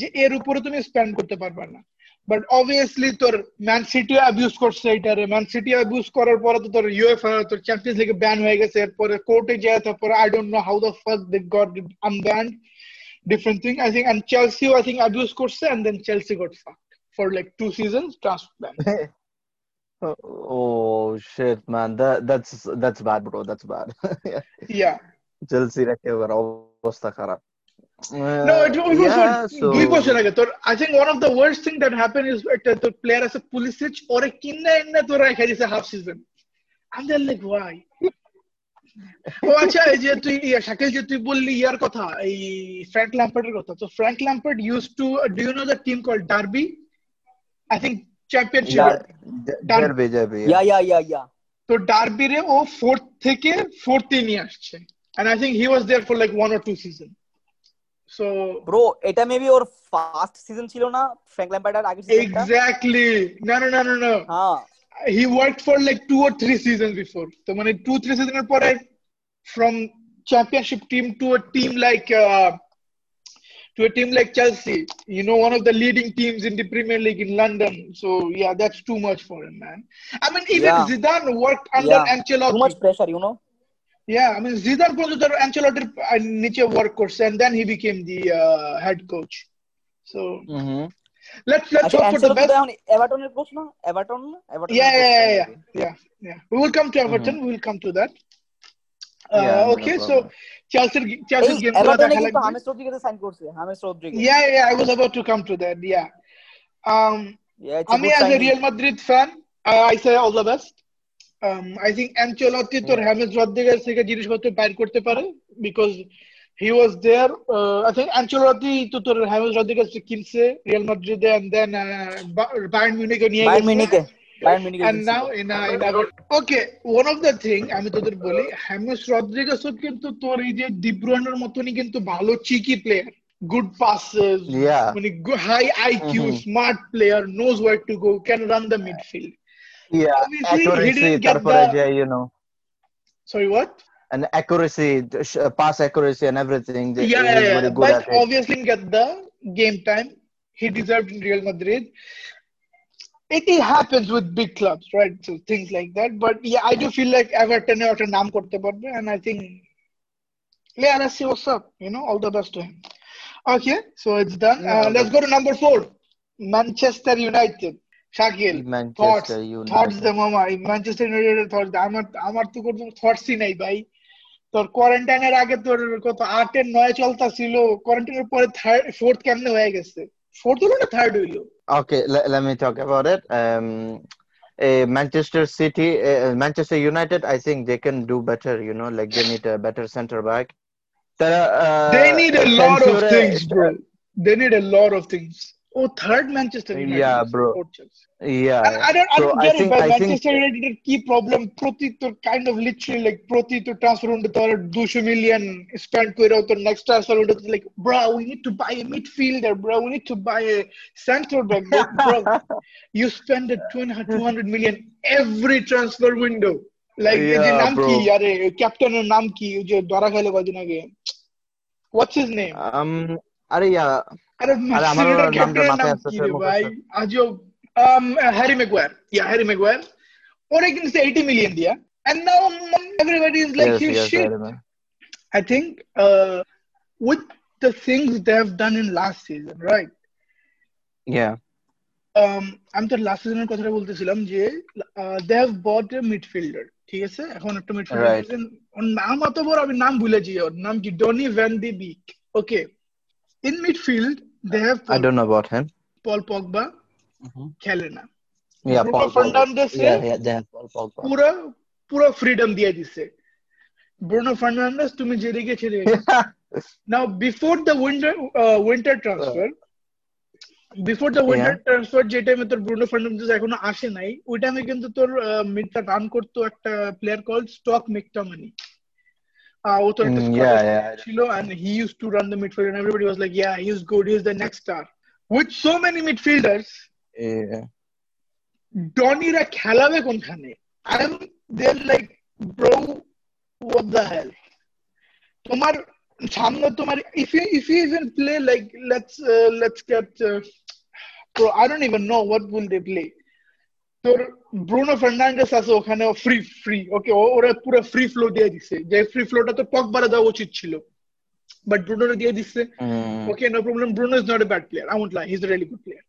যে এর উপরে তুমি স্পেন্ড করতে পারবা না। বাট অবভিয়াসলি তোর ম্যান সিটি অ্যাবিউজ করছে এটারে ম্যান সিটি অ্যাবিউজ করার পরে তো তোর ইউএফএ তোর চ্যাম্পিয়ন্স লিগে ব্যান হয়ে গেছে। এরপরে কোর্টে যায় তারপরে I don't know how the fuck they got unbanned different thing I think and চেলসিও I think abuse করছে and then Chelsea got fuck For like two seasons transfer ban Oh shit, man. That that's that's bad, bro. That's bad. Yeah Chelsea একেবারে অবস্থা খারাপ। No, Uh, it, it was yeah, what- so দুই বছর আগে তোর I think one of the worst thing that happen is একটা তোর প্লেয়ার আছে পুলিসিচ ওরে কিনে এনে তোর রেখে দিছে হাফ সিজন আমি লাইক ওয়াই ও আচ্ছা এই যে তুই ইয়া, শাকিল যে তুই বললি ইয়ার কথা এই ফ্র্যাঙ্ক ল্যাম্পার্ডের কথা তো Frank Lampard use to do you know the team call Derby I think championship yeah, derby, derby, yeah yeah yeah yeah তো ডার্বিরে ও ফোর্থ থেকে ফোর্থে নিয়ে আসছে and I think he was there for like one or two season. So bro এটা মেবি ওর ফার্স্ট সিজন ছিল না ফ্র্যাঙ্ক ল্যাম্পার্ডের আগের সিজনটা exactly, no, no, no, no, no. হ্যাঁ He worked for like two or three seasons before. So মানে two three seasons পরে from championship team to a team like uh, to a team like Chelsea, you know, one of the leading teams in the Premier League in London. So yeah, that's too much for him, man. I mean, even yeah. Zidane worked under yeah. Ancelotti. Too much pressure, you know. Yeah, I mean, Zidane was under Ancelotti and niche work course, and then he became the uh, head coach. So. Mm-hmm. Let's let's hope for the best. Everton coach, no? Everton, Everton. Yeah, yeah, yeah, yeah, yeah. We will come to mm-hmm. Everton. Mm-hmm. We will come to that. Uh, okay, so problem. Chelsea এই game এভারটনে কিন্তু হামেস রদ্রিগেজ সাইন করছে James Rodriguez Yeah, yeah, I was about to come to that. Yeah. Um, আমি. Real Madrid fan, I, I say all the best. Um, I think Ancelotti তোর হ্যামেস রদ্রিগেজ থেকে জিনিসপত্র বাইর করতে পারে because he was there. Uh, I think Ancelotti তো তোর হ্যামেস রদ্রিগেজ কিনছে রিয়াল মাদ্রিদে and then uh, বায়ার্ন মিউনিকে নিয়ে Bayern গেছে। মিউনিকে Bayern মিউনিকে And now in a, in a, okay, one of the thing আমি তোদের বলি হ্যামেস রদ্রিগেসও কিন্তু তোর এই যে ডিব্রুয়ানের মতনই কিন্তু ভালো চিকি প্লেয়ার গুড পাসেস Yeah. মানে high IQ Mhm. Smart player knows where to go can run the midfield Yeah, Obviously, he accuracy, didn't get তারপরে the- যে, you know, sorry what and accuracy, sh- pass accuracy and everything. they- yeah, he's yeah, very yeah. good but at it. obviously get the game time he deserved in Real Madrid it, it happens with big clubs right so things like that but yeah I do feel like Everton এ একটা নাম করতে পারবে and I think yeah let's see what's up you know all the best to him okay so it's done uh, let's go to number four Manchester United Shakil thoughts Manchester thoughts United. the মামা ম্যানচেস্টার ইউনাইটেড থটস আমার আমার তো কোনো থটসই নাই ভাই তোর কোয়ারেন্টাইনের আগে তোর কত আটের নয় চলতা ছিল কোয়ারেন্টাইনের পরে থার্ড ফোর্থ কেমনে হয়ে গেছে ফোর্থ হলো না থার্ড হইলো Okay, let, let me talk about it. Um, uh, Manchester City, uh, Manchester United, I think they can do better. You know, like they need a better center back. uh, they need a lot of things, bro. They need a lot of things. Oh, third Manchester United. Yeah, bro. Chelsea. Yeah. And I don't, I So don't I get think- it, but I think- Manchester United এর কি problem প্রতি তোর kind of literally like প্রতি তোর transfer window তোর 200 million spend করে তোর next transfer window তোর like bro we need to buy a midfielder bro we need to buy a center back bro, bro you spend a 200 200 million every transfer window like এই যে Yeah, নাম কি bro. আরে ক্যাপ্টেনের নাম কি ওই যে ধরা খাইলো কদিন আগে what's his name Um, আরে yeah, আরে আরে আমারও ম্যাসিডোর নামটা ক্যাপ্টেনের মাথায় নাম আসতেছে, কি রে মুখস্থ। ভাই আজও um Harry Maguire yeah Harry Maguire ওরে কিনছে 80 মিলিয়ন দিয়া and now everybody is like yes, his yes, I shit remember. I think uh with the things they have done in last season right Yeah. um আমি তো লাস্ট সিজনের কথাটা বলতেছিলাম যে they have bought A midfielder ঠিক আছে এখন একটা Right. মিডফিল্ডার ওর নাম অত বড় আমি নাম ভুলেছি ওর নাম কি Donny van de Beek okay in midfield they have I don't know about him. Paul Pogba খেলে না Yeah, Bruno Paul Pogba. Fernandes Yeah, A yeah, they have Paul Pogba. পুরো পুরো ফ্রিডম দিয়ে দিছে ব্রুনো ফার্নান্ডেস তুমি যেদিকে ছেড়ে নাও before the winter winter transfer before the winter transfer যে টাইমে তোর ব্রুনো ফার্নান্ডেস এখনো আসে নাই ওই টাইমে কিন্তু তোর মিডটা রান করতো একটা প্লেয়ার কল স্টক মেকটামানি ও তো একটা Mm, squad yeah, এর yeah. ছিল and he used to run the midfield and everybody was like yeah he's good he's the next star with so many midfielders Yeah. ডনিরা খেলাবে কোনখানে I am there like bro what the hell তোমার সামনে তোমার if you if you even play like let's let's get bro I don't even know what will they play তোর ব্রুনো ফার্নান্ডেস আছে ওখানে ফ্রি ফ্রি ওকে ওরা পুরো ফ্রি ফ্লো দিয়ে দিছে যে ফ্রি ফ্লোটা তো পকবারে দেওয়া উচিত ছিল বাট ব্রুনো দিয়ে দিচ্ছে Mm. Okay, no problem. Bruno is not a bad player. I won't lie. He's a really good player.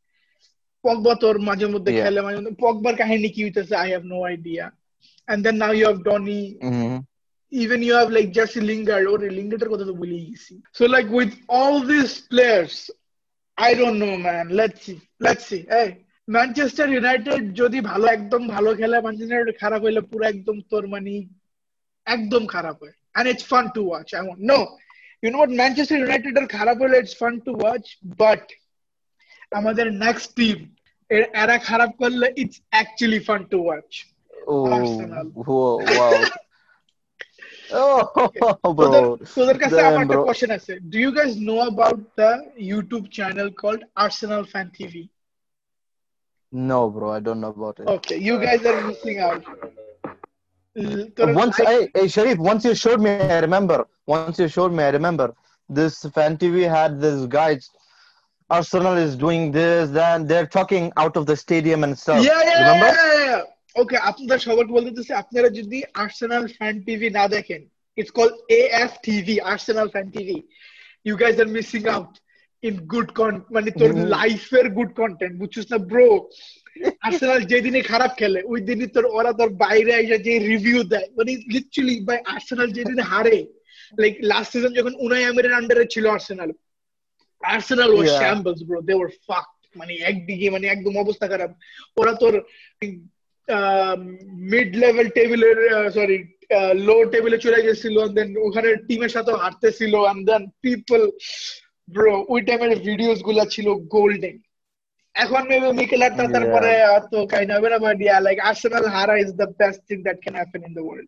Pogba তোর মাঝে মধ্যে খেলে মাঝে মধ্যে পগবার কাহিনী কি হইতেছে? I have no idea and then now you have Donny. Even you have like jersey Lingard ওর লিঙ্গার্ডের কথা তো ভুলে গেছি। So like with all this players I don't know man let's see let's see এই ম্যানচেস্টার ইউনাইটেড যদি ভালো একদম ভালো খেলে ম্যানচেস্টার ইউনাইটেড খারাপ হইলে পুরো একদম তোর মানে একদম খারাপ হয়। And it's fun to watch. I won't no. You know what? Manchester united এর খারাপ হলে it's fun to watch but আমাদের next team এ- এরা খারাপ করলে it's actually fun to watch Oh, Arsenal. whoa, wow. oh, তোদের bro. তোদের কাছে Damn, আমার একটা bro. কোশ্চেন আছে do you guys know about the youtube channel called arsenal fan tv No, bro, I don't know about it. okay you guys are missing out L- তোরা- Once, I- hey, hey, Sharif, once you showed me, I remember. Once you showed me, I remember. This fan TV had this guys. Arsenal is doing this, then they're talking out of the stadium and stuff. Yeah, yeah, remember? yeah, yeah, yeah. আপনাদের সবাইকে বলতে চাচ্ছি আপনারা যদি আর্সেনাল ফ্যান টিভি না দেখেন it's call AF TV Arsenal fan TV you guys are missing out in good content মানে তোর. লাইফের গুড কন্টেন্ট বুঝছিস না ব্রো আর্সেনাল যেদিনে খারাপ খেলে ওই দিনই তোর ওরা তোর বাইরে এসে যে রিভিউ দেয় মানে লিটারালি বাই আর্সেনাল যেদিনে হারে লাইক লাস্ট সিজন যখন উনাই আমিরের আন্ডারে ছিল Arsenal Arsenal was. Shambles bro they were fuck মানে একদিকে মানে একদম অবস্থা খারাপ ওরা তোর মিড লেভেল টেবিলের সরি লো টেবিলে চলে গেছিল দেন ওখানে টিমের সাথে হারতেছিল এন্ড দেন পিপল ব্রো ওই টাইমের ভিডিওসগুলা ছিল গোল্ডেন এখন মেবি মিকেল আর্টেটা Yeah. তারপরে তো কাইন্ড অফ না বাট ইয়া লাইক আর্সেনাল হারা is the best thing that can happen in the world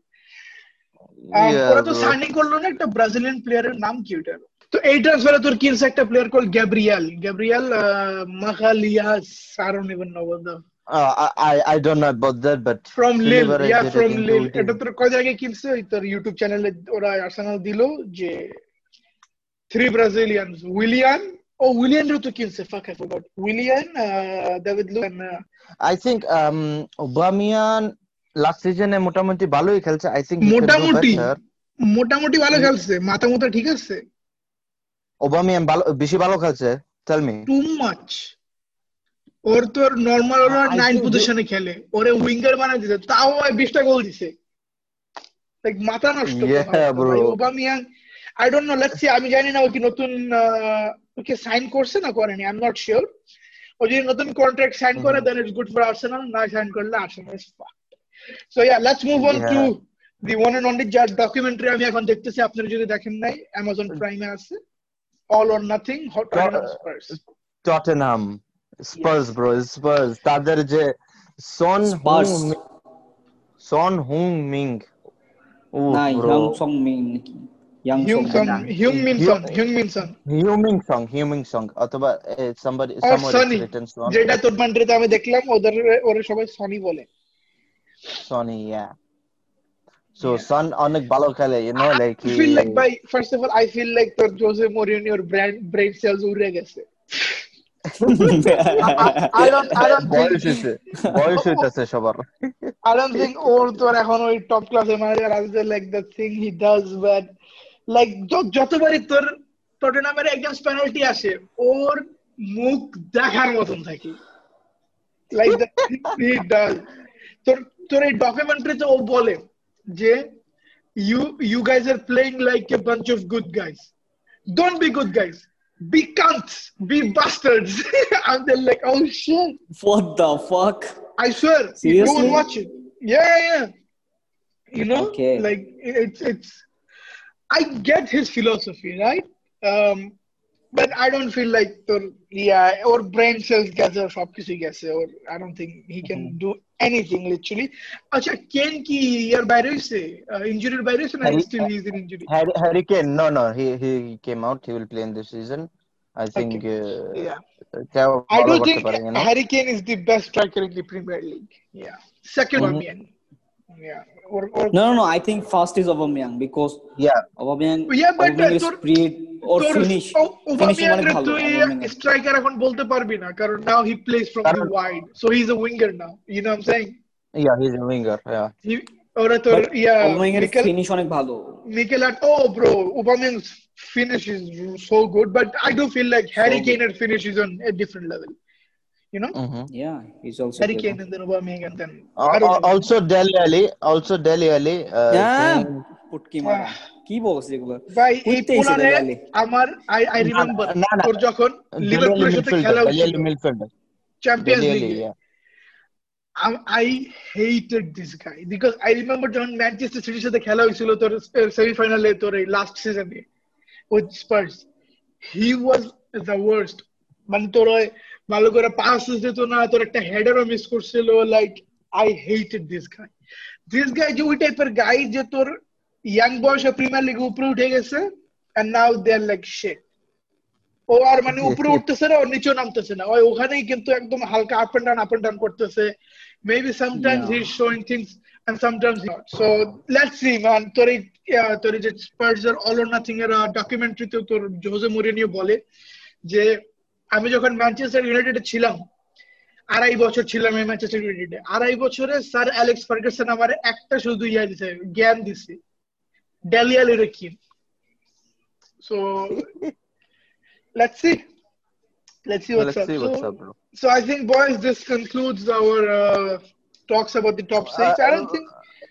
ওরা তো. সাইনিং করল না একটা ব্রাজিলিয়ান প্লেয়ারের নাম কি ওটা তো এই ট্রান্সফারে তোর কিনছে একটা player call Gabriel Gabriel Magalhaes I don't even know what the I, I I don't know about that, but from Lille yeah from লিল এটা তোর কয়দিন আগে কিনছে? ওই তোর ইউটিউব চ্যানেলে ওরা আর্সেনাল দিল যে থ্রি ব্রাজিলিয়ানস উইলিয়ান ও উইলিয়ান তো কিনছে fuck I forgot Willian David Luiz I think um Aubameyang last season এ মোটামুটি ভালোই খেলছে আই do মোটামুটি মোটামুটি ভালো খেলছে মাথা মাথা ঠিক আছে। Aubameyang ভালো বেশি ভালো খেলছে tell me. টু মাচ ওর তোর নর্মাল ওরা নাইন পজিশনে খেলে। ওরে উইঙ্গার বানাই দিছে তাও ওই বিশটা গোল দিছে। লাইক মাথা নষ্ট Yeah, bro. Aubameyang I don't know let's see আমি জানি না ও কি নতুন ওকে সাইন করছে না করেনি আই এম নট শিওর ও যদি নতুন কন্ট্রাক্ট সাইন করে. Then it's good for Arsenal না সাইন করলে Arsenal is fucked so yeah let's move on to the one and only যার ডকুমেন্টারি আমি এখন দেখতেছি আপনারা যদি দেখেন নাই অ্যামাজন প্রাইমে আছে। all or nothing hot Tot- Spurs Tottenham Spurs yes. bro Spurs তাদের যে Son Heung Son Heung Min ও bro Sung Min Young Hyung Sung, Hyung Min Sung, Hyung Min Sung, Hyung Min Sung, Hyung Min Sung, অথবা somebody someone written Song. যেটা তোর মান্ড্রিতে আমি দেখলাম ওদের ওরা সবাই সনি বলে Sonny yeah so Yeah. son অনেক ভালো খেলে you know like I feel like by first of all I feel like তোর জোসে মোরিনিওর ব্র্যান্ড ব্রেন সেলস উড়ে গেছে। I, I don't I don't বয়স think বয়স হইতাছে সবার। I don't think ওর তোর এখন ওই টপ ক্লাসের ম্যানেজার আছে like the thing he does but like যতবারই তোর টটেনামের এগেন্স্ট পেনাল্টি আসে ওর মুখ দেখার মতন থাকে। লাইক দ্য হি ডাজ তোর তোর এই ডকুমেন্টারিতে ও বলে Jay, you you guys are playing like a bunch of good guys. Don't be good guys. Be cunts. Be bastards. and they're like, oh shit. What the fuck? I swear. Seriously? Go and watch it. Yeah, yeah. You know, okay. like it's it's. I get his philosophy, right? Um, but I don't feel like or, yeah, or brain cells gather up kisi kaise or I don't think he can mm-hmm. do anything literally. Acha Ken ki year by race uh, injured by race and still he's an injury. Hurricane, no no he he came out he will play in this season. I think uh, yeah. I do think Hurricane is the best striker in the Premier League. Yeah, second mm-hmm. one. Yeah. Or, or no no no I think first is Aubameyang because Yeah, Aubameyang Yeah, but, Aubameyang uh, is তোর- speed or তোর finish ও- finishing ওবামিয়াং অনেক রে ভালো তুই Aubameyang-এর। স্ট্রাইকার এখন বলতে পারবি না কারণ now he plays from the কারণ- wide so he is a winger now you know I am saying yeah, he's a winger. Yeah. ওরা তোর But ইয়া Aubameyang-এর মিকেল finish অনেক ভালো মিকেল আট ও bro Aubameyang's finish is so good but I do feel like Harry good. Kane এর finish is on a different level you know Mhm. yeah he's also Harry good. Kane and then Aubameyang and then I Al- don't al- know. Also, Deli Ali. Also, Deli Ali. Uh, Yeah, saying- পুটকি মারা কি বলছিস এগুলো ভাই এই উঠতে এসে পুরানে দেখালি। আমার আই আই না, রিমেম্বার না, না। তোর যখন Dele Alli লিভারপুলের সাথে midfielder. খেলা Dele হচ্ছিল Alli midfielder. Champions Dele Alli, লিগে yeah. I, I hated this guy because I remember যখন ম্যানচেস্টার সিটির সাথে খেলা হয়েছিল তোর সেমিফাইনালে তোর এই লাস্ট সিজনে with Spurs he was the worst মানে তোর ওই ভালো করে পাস দিত না তোর একটা হেডারও মিস করছিল like I hated this guy this guy যে ওই টাইপের গাই যে তোর ইয়াং বয়সে প্রিমিয়ার লিগে উপরে উঠে গেছে and now they R like শেট ও আর মানে উপরে উঠতেছে না ও নিচেও নামতেছে না। ওই ওখানেই কিন্তু একদম হালকা up and down up and down করতেছে। Maybe sometimes he is showing things and sometimes not so let's see man তোর এই তোর যে স্পার্স এর অল অর নাথিং এর ডকুমেন্টারিতে তোর জোজে মুরিনিও বলে যে আমি যখন ম্যানচেস্টার ইউনাইটেডে ছিলাম আড়াই বছর ছিলাম এই ম্যানচেস্টার ইউনাইটেডে আড়াই বছরে স্যার অ্যালেক্স ফার্গাসন আমার একটা শুধু ইয়া দিছে জ্ঞান দিছে ডেলিয়াল রেকিন so let's see. Let's see what's Let's up. see what's so, up, bro. so I think, boys, this concludes our uh, talks about the top six. I don't think.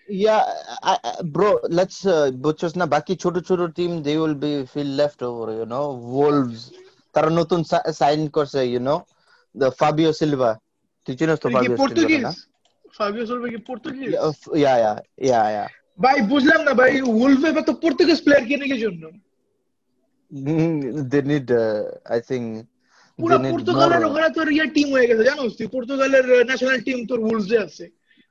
Yeah, I, I, bro. Let's uh, butchers na baki choto choto team. They will be feel left over. You know, Wolves. তারা নতুন সাইন করছে ইউ নো Fabio Silva তুই চিনিস তো কি পর্তুগিজ ফাবিও সিলভা কি Portuguese yeah yeah yeah yeah ভাই বুঝলাম না ভাই উলভে তো পর্তুগিজ প্লেয়ার কিনে কি জন্য? they need uh, I পুরো পর্তুগালের ওখানে তোর ইয়ে টিম হয়ে গেছে জানোস তুই? পর্তুগালের ন্যাশনাল টিম তোর উলভে আছে।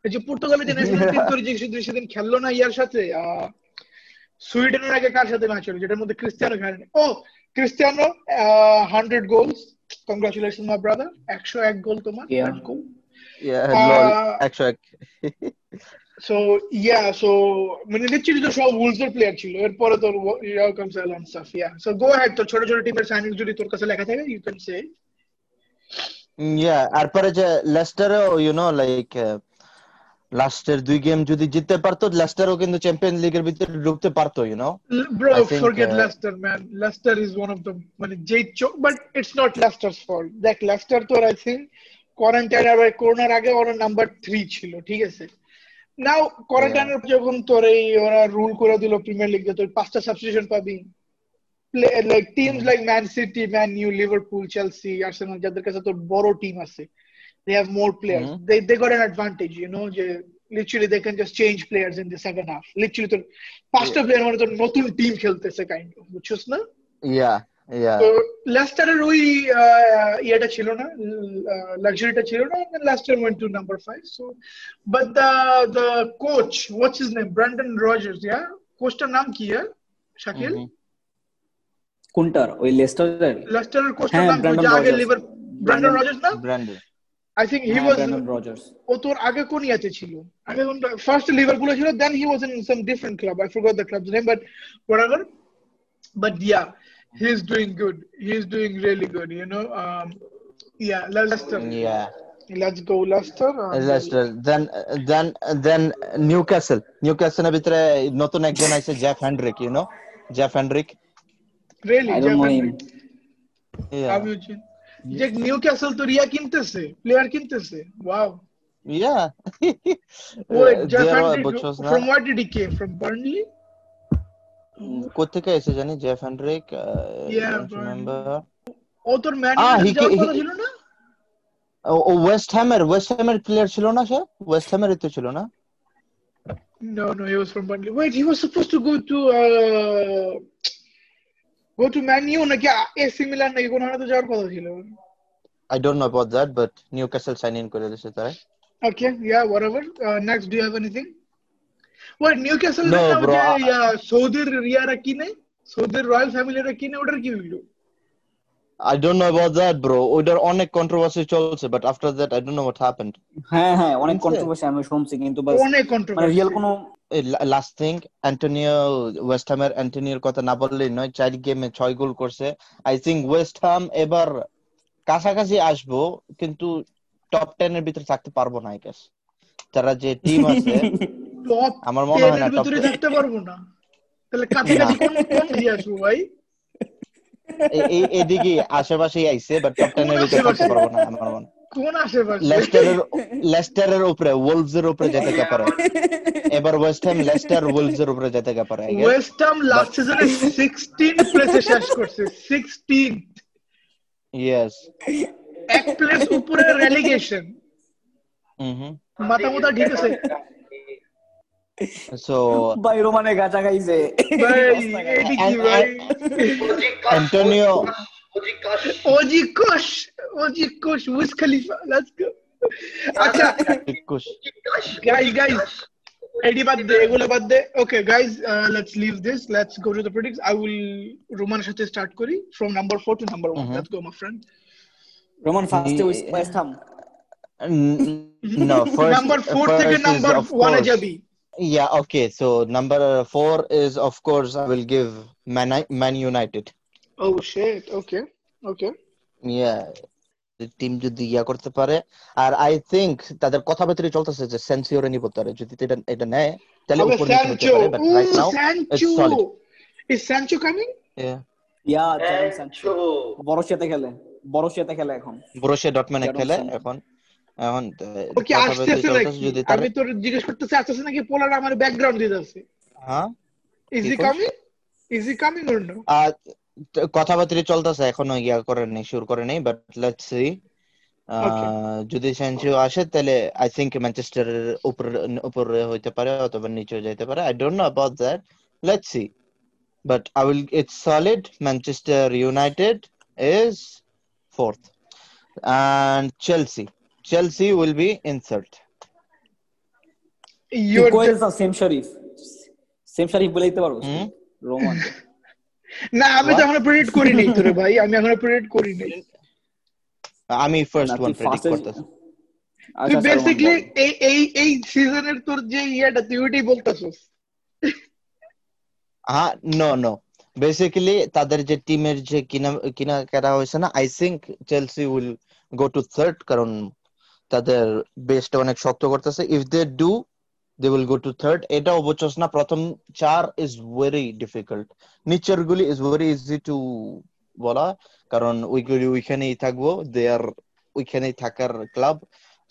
এই যে পর্তুগালের যে ন্যাশনাল টিম তোর যে সেদিন খেললো না ইয়ার সাথে সুইডেনের আগে কার সাথে ম্যাচ হলো যেটার মধ্যে ক্রিস্টিয়ানো খেলেনি ও Cristiano hundred goals congratulation my brother একশো এক গোল তোমার Yeah. Goal yeah Uh, lol actually so yeah so মানে লিটারালি তো সব উলভস এর প্লেয়ার ছিল এরপরে তোর ইয়াও comes along stuff yeah so go head তো ছোট ছোট টিমের সাইনিং যদি তোর কাছে লেখা থাকে ইউ ক্যান সে ইয়া আর পরে যে লেস্টারও ইউ নো লাইক লাস্টের দুই গেম যদি জিততে পারতো লেস্টারও কিন্তু চ্যাম্পিয়ন লিগের ভিতরে ঢুকতে পারতো you know forget uh, Leicester, man. Leicester is one of the মানে চো- but it's not Leicester's fault. দেখ Leicester তোর আই think কোয়ারেন্টাইন আর করোনার আগে ওরা নাম্বার থ্রি ছিল ঠিক আছে? নাও কোয়ারেন্টাইনের যখন তোর এই ওরা রুল করে দিল প্রিমিয়ার লিগে তোর পাঁচটা সাবস্টিটিউশন পাবি। Like teams like Man City, Man U, Liverpool, Chelsea, Arsenal যাদের কাছে তো বড় টিম আছে। they have more players Mhm. they they got an advantage you know যে literally they can just change players in the second half literally তো পাঁচটা প্লেয়ার মানে তো নতুন টিম খেলতেছে কাইন্ড অফ বুঝছস না Yeah, yeah. তো লেস্টারের ওই আহ, ইয়েটা ছিল না লাক্সারিটা ছিল না Leicester went to number five so but the the coach what's his name Brandon Rodgers yeah কোচটার নাম কি হ্যাঁ শাকিল Mhm. কোনটার ওই লেস্টারের লেস্টারের কোচটার হ্যাঁ, নাম কি ব্র্যান্ডন যে আগে রজার্স। লিভার ব্র্যান্ডন রজার্স না Brandon. আই থিংক হি হ্যাঁ ওয়াজ ব্র্যান্ডন রজার্স ও তোর আগে কোন ইয়াতে ছিল আগে কোন ফার্স্ট লিভারপুলে ছিল then he was in some different club I forgot the club's name but whatever but yeah he's doing good he's doing really good you know um yeah Leicester Yeah. let's go Leicester and- Leicester. Then, then, then Newcastle. Newcastle এর ভিতরে নতুন একজন আছে Jeff Hendrick, you know? Jeff Hendrick. really I don't know Jeff him Hendrick. Yeah. Have You seen? যে তো রিয়া কিনতেছে প্লেয়ার কিনতেছে ওয়াও বুঝছস না? from where did he came? From Burnley? কোত্থেকে এসে জানি জেফ Burnley. remember. ও তোর ম্যান Ah, ইউনাইটেড he যাওয়ার ca- কথা he- ছিল না? ও ওয়েস্ট হ্যামের ওয়েস্ট হ্যামের প্লেয়ার ছিল না সে ওয়েস্ট হ্যামেরই তো ছিল না No, no, he was from Burnley. Wait, he was supposed to go to uh, go to Man U নাকি AC Milan নাকি কোন হাতে যাওয়ার কথা ছিল? I don't know about that but Newcastle sign in করে দিয়েছে তারা Okay, yeah, whatever. Uh, next, do you have anything? Wait, Newcastle No, না bro, যে I- ইয়া, সৌদির রিয়ারা কিনে সৌদির রয়্যাল ফ্যামিলিরা কিনে ওটার কি হইলো? I don't know about that bro ওইটার অনেক কন্ট্রোভার্সি চলছে but after that I don't know what happened হ্যাঁ হ্যাঁ অনেক বুঝছে? কন্ট্রোভার্সি আমি শুনছি কিন্তু বাস অনেক মানে কন্ট্রোভার্সি রিয়েল কোনো লাস্ট থিং অ্যান্টোনিও ওয়েস্ট হ্যামের অ্যান্টোনিওর কথা না বললেই নয় চার গেমে ছয় গোল করছে। আই থিঙ্ক ওয়েস্ট হ্যাম এবার কাছাকাছি আসব কিন্তু টপ টেন এর ভিতরে থাকতে পারব না আই গেস তারা যে টিম আছে আমার মনে হয় না ভিতরে থাকতে পারব না। তাহলে কাছাকাছি কোন কোন দিয়ে আসব ভাই? এদিকে আশেপাশেই আইছে বাট টপ টেন এর ভিতরে থাকতে পারব না আমার মনে কোন আশেপাশে? লেস্টারের লেস্টারের উপরে ওলভস এর উপরে যেতে পারে? এবার ওয়েস্ট হ্যাম লেস্টার ওলভস এর উপরে যেতে পারে ওয়েস্ট হাম লাস্ট সিজনে 16 প্লেসে শেষ করছে 16 Yes. এক প্লেস উপরে রেলিগেশন Mhm. মাথা মাথা ঠিক আছে So ভাই রোমানে গাচা খাইছে। ভাই ভাই। Antonio OG Kush OG Kush OG Kush Wiz Khalifa let's go আচ্ছা Kush. guys guys এডি বাদ দে এগুলো বাদ দে okay guys let's leave this let's go to the predicts I will রোমানের সাথে স্টার্ট করি from number 4 to number 1 Mhm. Let's go my friend Roman ফার্স্টে Yeah. West Ham N- No, first. Number 4 থেকে first is number of 1 A course- যাবি Yeah. Okay. So number four is of course I will give Man Man United. Oh shit okay okay Yeah. Team যদি ইয়া করতে পারে আর আই থিংক তাদের কথাবার্তা চলতেছে যে সেন্সিওরে নিব তারে যদি এটা এটা নেয় তাহলে উপর নিচে পারে but right now Sancho solid. Is Sancho coming yeah. Yeah হ্যাঁ, জাডন সানচো বড়শিয়াতে খেলে বড়শিয়াতে খেলে এখন। বরুশিয়া ডটম্যানে খেলে এখন। এখন ওকে আসতেছে নাকি যদি তার আমি তোর জিজ্ঞেস করতেছি আসতেছে নাকি পোলার আমার ব্যাকগ্রাউন্ড দিতে আছে হ্যাঁ is he coming is he coming or no কথাবার্তা চলতেছে এখনও ইয়া করে নেই শুরু করে নেই বাট লেটস সি. যদি সেনচিও আসে তাহলে আই থিংক ম্যানচেস্টারের উপরে উপরে হইতে পারে অথবা নিচে যাইতে পারে I don't know about that let's see but I will it's solid Manchester United is fourth. And Chelsea Chelsea will be in third ইউর কইল সেম শরীফ সেম শরীফ বলে দিতে পারব? রোমান। না আমি তো? এখনও প্রেডিক্ট করি নাই তোরে ভাই আমি এখনও প্রেডিক্ট করি নাই আমি ফার্স্ট ওয়ান প্রেডিক্ট করতেছি। তুই আচ্ছা, আচ্ছা, বেসিক্যালি এই এই এই সিজনের তোর যে ইয়েটা তুই ওইটাই বলতাছস। হ্যাঁ নো নো বেসিক্যালি তাদের যে টিমের যে কিনা কিনা কেনা হয়েছে না I think Chelsea will go to third কারণ তাদের বেসটা অনেক শক্ত করতেছে। If they do they will go to third এটা অবচস না। প্রথম চার ইজ ভেরি ডিফিকাল্ট নিচের গুলি ইজ ভেরি ইজি টু বলা। কারণ ওইগুলি ওইখানেই থাকব। দে আর ওইখানেই থাকার club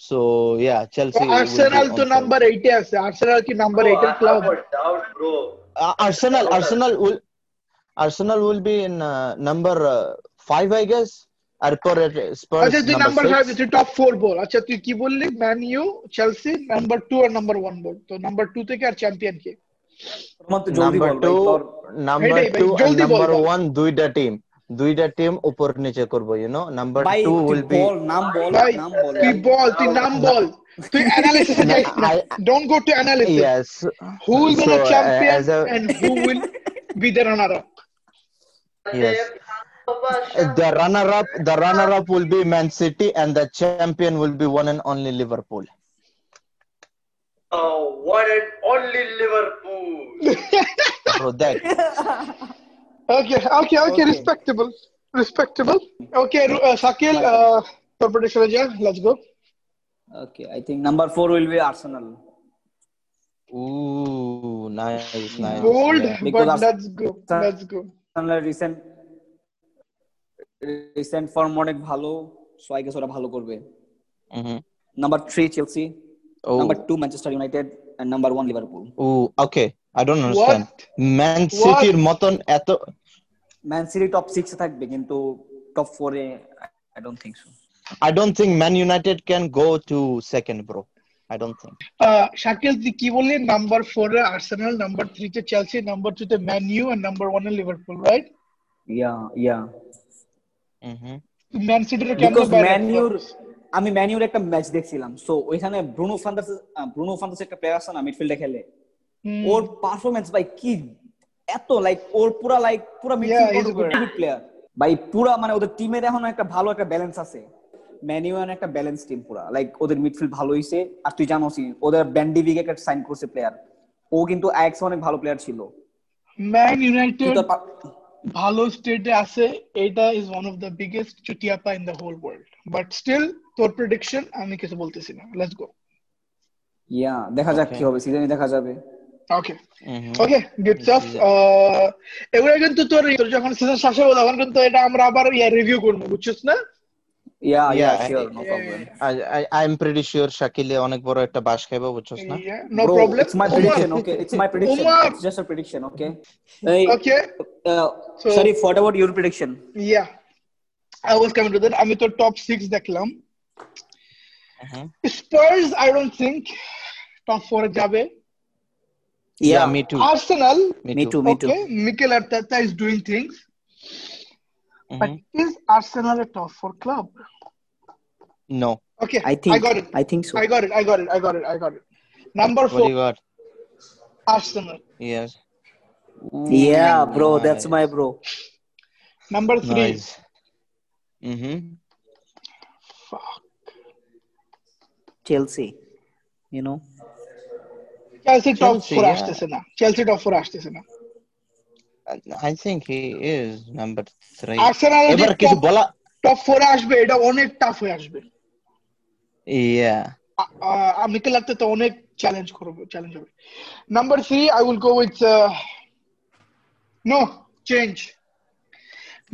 so yeah Chelsea Arsenal তো নাম্বার 8 এ আছে। আর্সেনাল কি নাম্বার 8 এর club doubt bro Arsenal, Arsenal will Arsenal will be in uh, number uh, five, I guess. এরপর Spurs আচ্ছা তুই নাম্বার number ফাইভ six. তুই টপ ফোর বল আচ্ছা তুই কি বললি Man U Chelsea number two আর নাম্বার ওয়ান বল তো নাম্বার টু থেকে আর চ্যাম্পিয়ন কে রোমান তো জলদি Number বল ভাই two, তোর number এটাই ভাই, two and জলদি বল number ভাই। one দুইটা টিম দুইটা টিম উপর নিচে করবো you know number ভাই two তুই will be বল নাম বল ভাই নাম বল তুই বল তুই নাম বল তুই অ্যানালিসিস না, যাইস না I- don't go to analysis yes who will be so the uh, champion as a and who will be The runner up, the runner up will be Man City, and the champion will be one and only Liverpool. Oh, one and only Liverpool. Bro, that. okay, okay, okay, respectable, respectable. Okay, uh, Sakil, uh, prediction, let's go. Okay, I think number four will be Arsenal. Ooh, nice, nice. Bold, yeah. but let's go. Let's go. Recent recent form অনেক ভালো সো আই গেস ওরা ভালো করবে. Number 3 Chelsea number 2 Manchester United and number 1 Liverpool okay. I don't understand. What? Man সিটির মতন এত ম্যান সিটি টপ 6 এ থাকবে কিন্তু top 4 A I don't think so don't think Man United can go to second bro. I don't think. Uh, Shakil তুই কি বললি? নাম্বার ফোর এ আর্সেনাল নাম্বার থ্রি তে চেলসি নাম্বার টু তে ম্যান ইউ আর নাম্বার ওয়ান এ Liverpool right yeah yeah. Man সিটির কেন ম্যানিউর আমি ম্যানিউর একটা ম্যাচ দেখছিলাম। সো ওইখানে ব্রুনো ফান্দাস ব্রুনো ফান্দাস একটা প্লেয়ার আছে না মিডফিল্ডে খেলে। ওর পারফরমেন্স ভাই কি এত লাইক ওর পুরা লাইক পুরা মিডফিল্ড প্লেয়ার ভাই পুরা মানে ওদের টিমের এখন একটা ভালো একটা ব্যালেন্স আছে। ম্যানিউ একটা ব্যালেন্স টিম পুরা। লাইক ওদের মিডফিল্ড ভালো হইছে। আর তুই জানোসই ওদের ব্যান্ডিভিক একটা সাইন করছে প্লেয়ার ও কিন্তু আইএক্স অনেক ভালো প্লেয়ার ছিল। ম্যান ইউনাইটেড ভালো স্টেটে আছে এটা is one of the biggest চুটিয়াপা in the whole world but still তোর প্রেডিকশন আমি কিছু বলতেছি না। লেটস গো ইয়া দেখা যাক কি হবে সিজনে দেখা যাবে। ওকে. ওকে গুড স্টাফ এগুলো কিন্তু তোর তোর যখন সিজন শেষ হবে তখন কিন্তু এটা আমরা আবার ইয়া রিভিউ করব বুঝছিস না? Yeah yeah Yeah, sure no yeah, problem I, I, I'm pretty sure শাকিলে অনেক বড় একটা বাস খাইবো বুঝছস না no Bro, problem It's my prediction, okay? It's my prediction. Umar. It's just a prediction, okay? Hey, okay uh, So- Sharif, what about your prediction? Yeah I was coming to that আমি তো টপ 6 দেখলাম Mhm. Spurs I don't think top 4 এ যাবে Yeah, me too. Arsenal Me too, me too. okay Mikel Arteta is doing things but Mhm. is Arsenal a top 4 club No. okay I think I got it I think so. I got it I got it I got it I got it number What do 4 you got? Arsenal Yes. yeah, bro, Nice. that's my bro. number 3 Nice. Mm-hmm. fuck Chelsea, you know. Chelsea top Chelsea, 4 yeah. আসতেছে না Chelsea top 4 আসতেছে না I think he is number three. Arsenal যে এবার কিছু top- বলা top 4 এ আসবে এটা অনেক টাফ হয়ে আসবে Yeah. মিকেল আর্তেতা অনেক চ্যালেঞ্জ করবে চ্যালেঞ্জ হবে number 3 I will go with uh, no change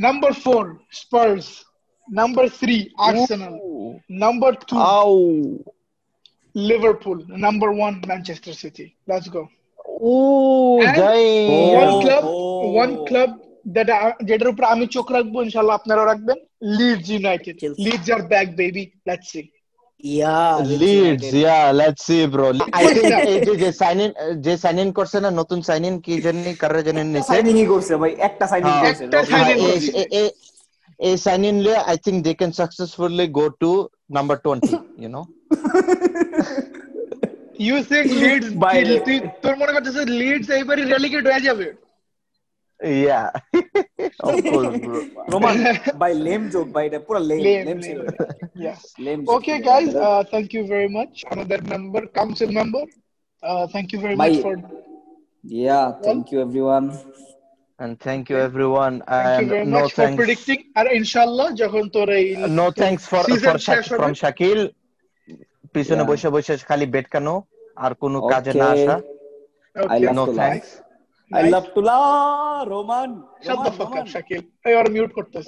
number 4 Spurs number 3 Arsenal number 2 Ow. Liverpool number 1 Manchester City let's go Club Oh. one club that I- যেটার উপর আমি চোখ রাখব ইনশাআল্লাহ আপনারাও রাখবেন Leeds United Chelsea. Leeds are back baby let's see Yeah, Leeds, yeah, let's see, bro. I think এই যে- সাইন ইন যে সাইন ইন করছে না নতুন সাইন ইন কি জানি কারে জানি নিছে সাইনিং করছে ভাই একটা সাইনিং। করছে একটা Rocky signing এই- সাইন ইন লে I think they can successfully go to number 20, you know. You Singh Leeds By- তোর মনে করতেছিস লিডস এইবারই রেলিগেট হয়ে যাবে Yeah. of course, bro. Roman ভাই লেম জোক ভাই এটা পুরো লেম Lame, লেম ছিল lame. yeah lame okay guys uh, thank you very much another member council member uh, thank you very much Bye. for yeah thank you everyone And thank you everyone. thank you And very no much for thanks. predicting আর ইনশাআল্লাহ যখন তোর এই No thanks for Season for শেষ Shak- হবে। from Shakil. পিছনে Yeah. বসে বসে খালি বেট কেনো আর কোন কাজে না আসা। I love to lie I love to লা রোমান শান্ত থাক শাকিল এই আর মিউট করতেছ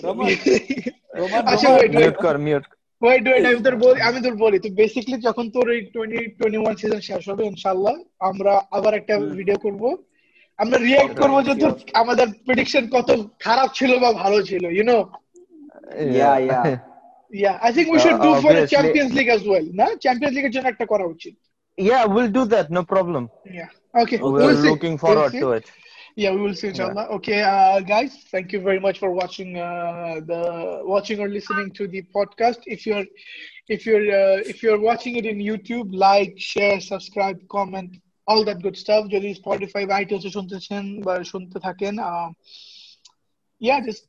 রোমান ওয়েট মিউট কর মিউট ওয়াই ডু আই দর বলি আমি তোর বলি। তো বেসিক্যালি যখন তোর এই 2021 সিজন শেষ হবে ইনশাআল্লাহ আমরা আবার একটা ভিডিও করব। আমরা রিয়্যাক্ট করব যে তোর আমাদের প্রেডিকশন কত খারাপ ছিল বা ভালো ছিল you know yeah yeah yeah I think we should do for Champions League as well না? চ্যাম্পিয়ন্স লিগের জন্য একটা করা উচিত। yeah, we'll do that. No problem. Yeah. Okay. We're We'll see. looking We'll forward see. to it. Yeah, we will see inshallah. Okay, uh, guys, thank you very much for watching uh, the watching or listening to the podcast. If you're if you're uh, if you're watching it in YouTube, like, share, subscribe, comment, all that good stuff. যদি Spotify বা iTunes এ শুনতেছেন বা শুনতে থাকেন, um, yeah, just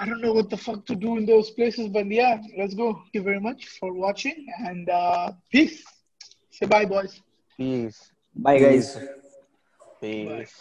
I don't know what the fuck to do in those places, but yeah, let's go. Thank you very much for watching and uh, peace. Say bye, boys. Peace. Bye, guys. Peace.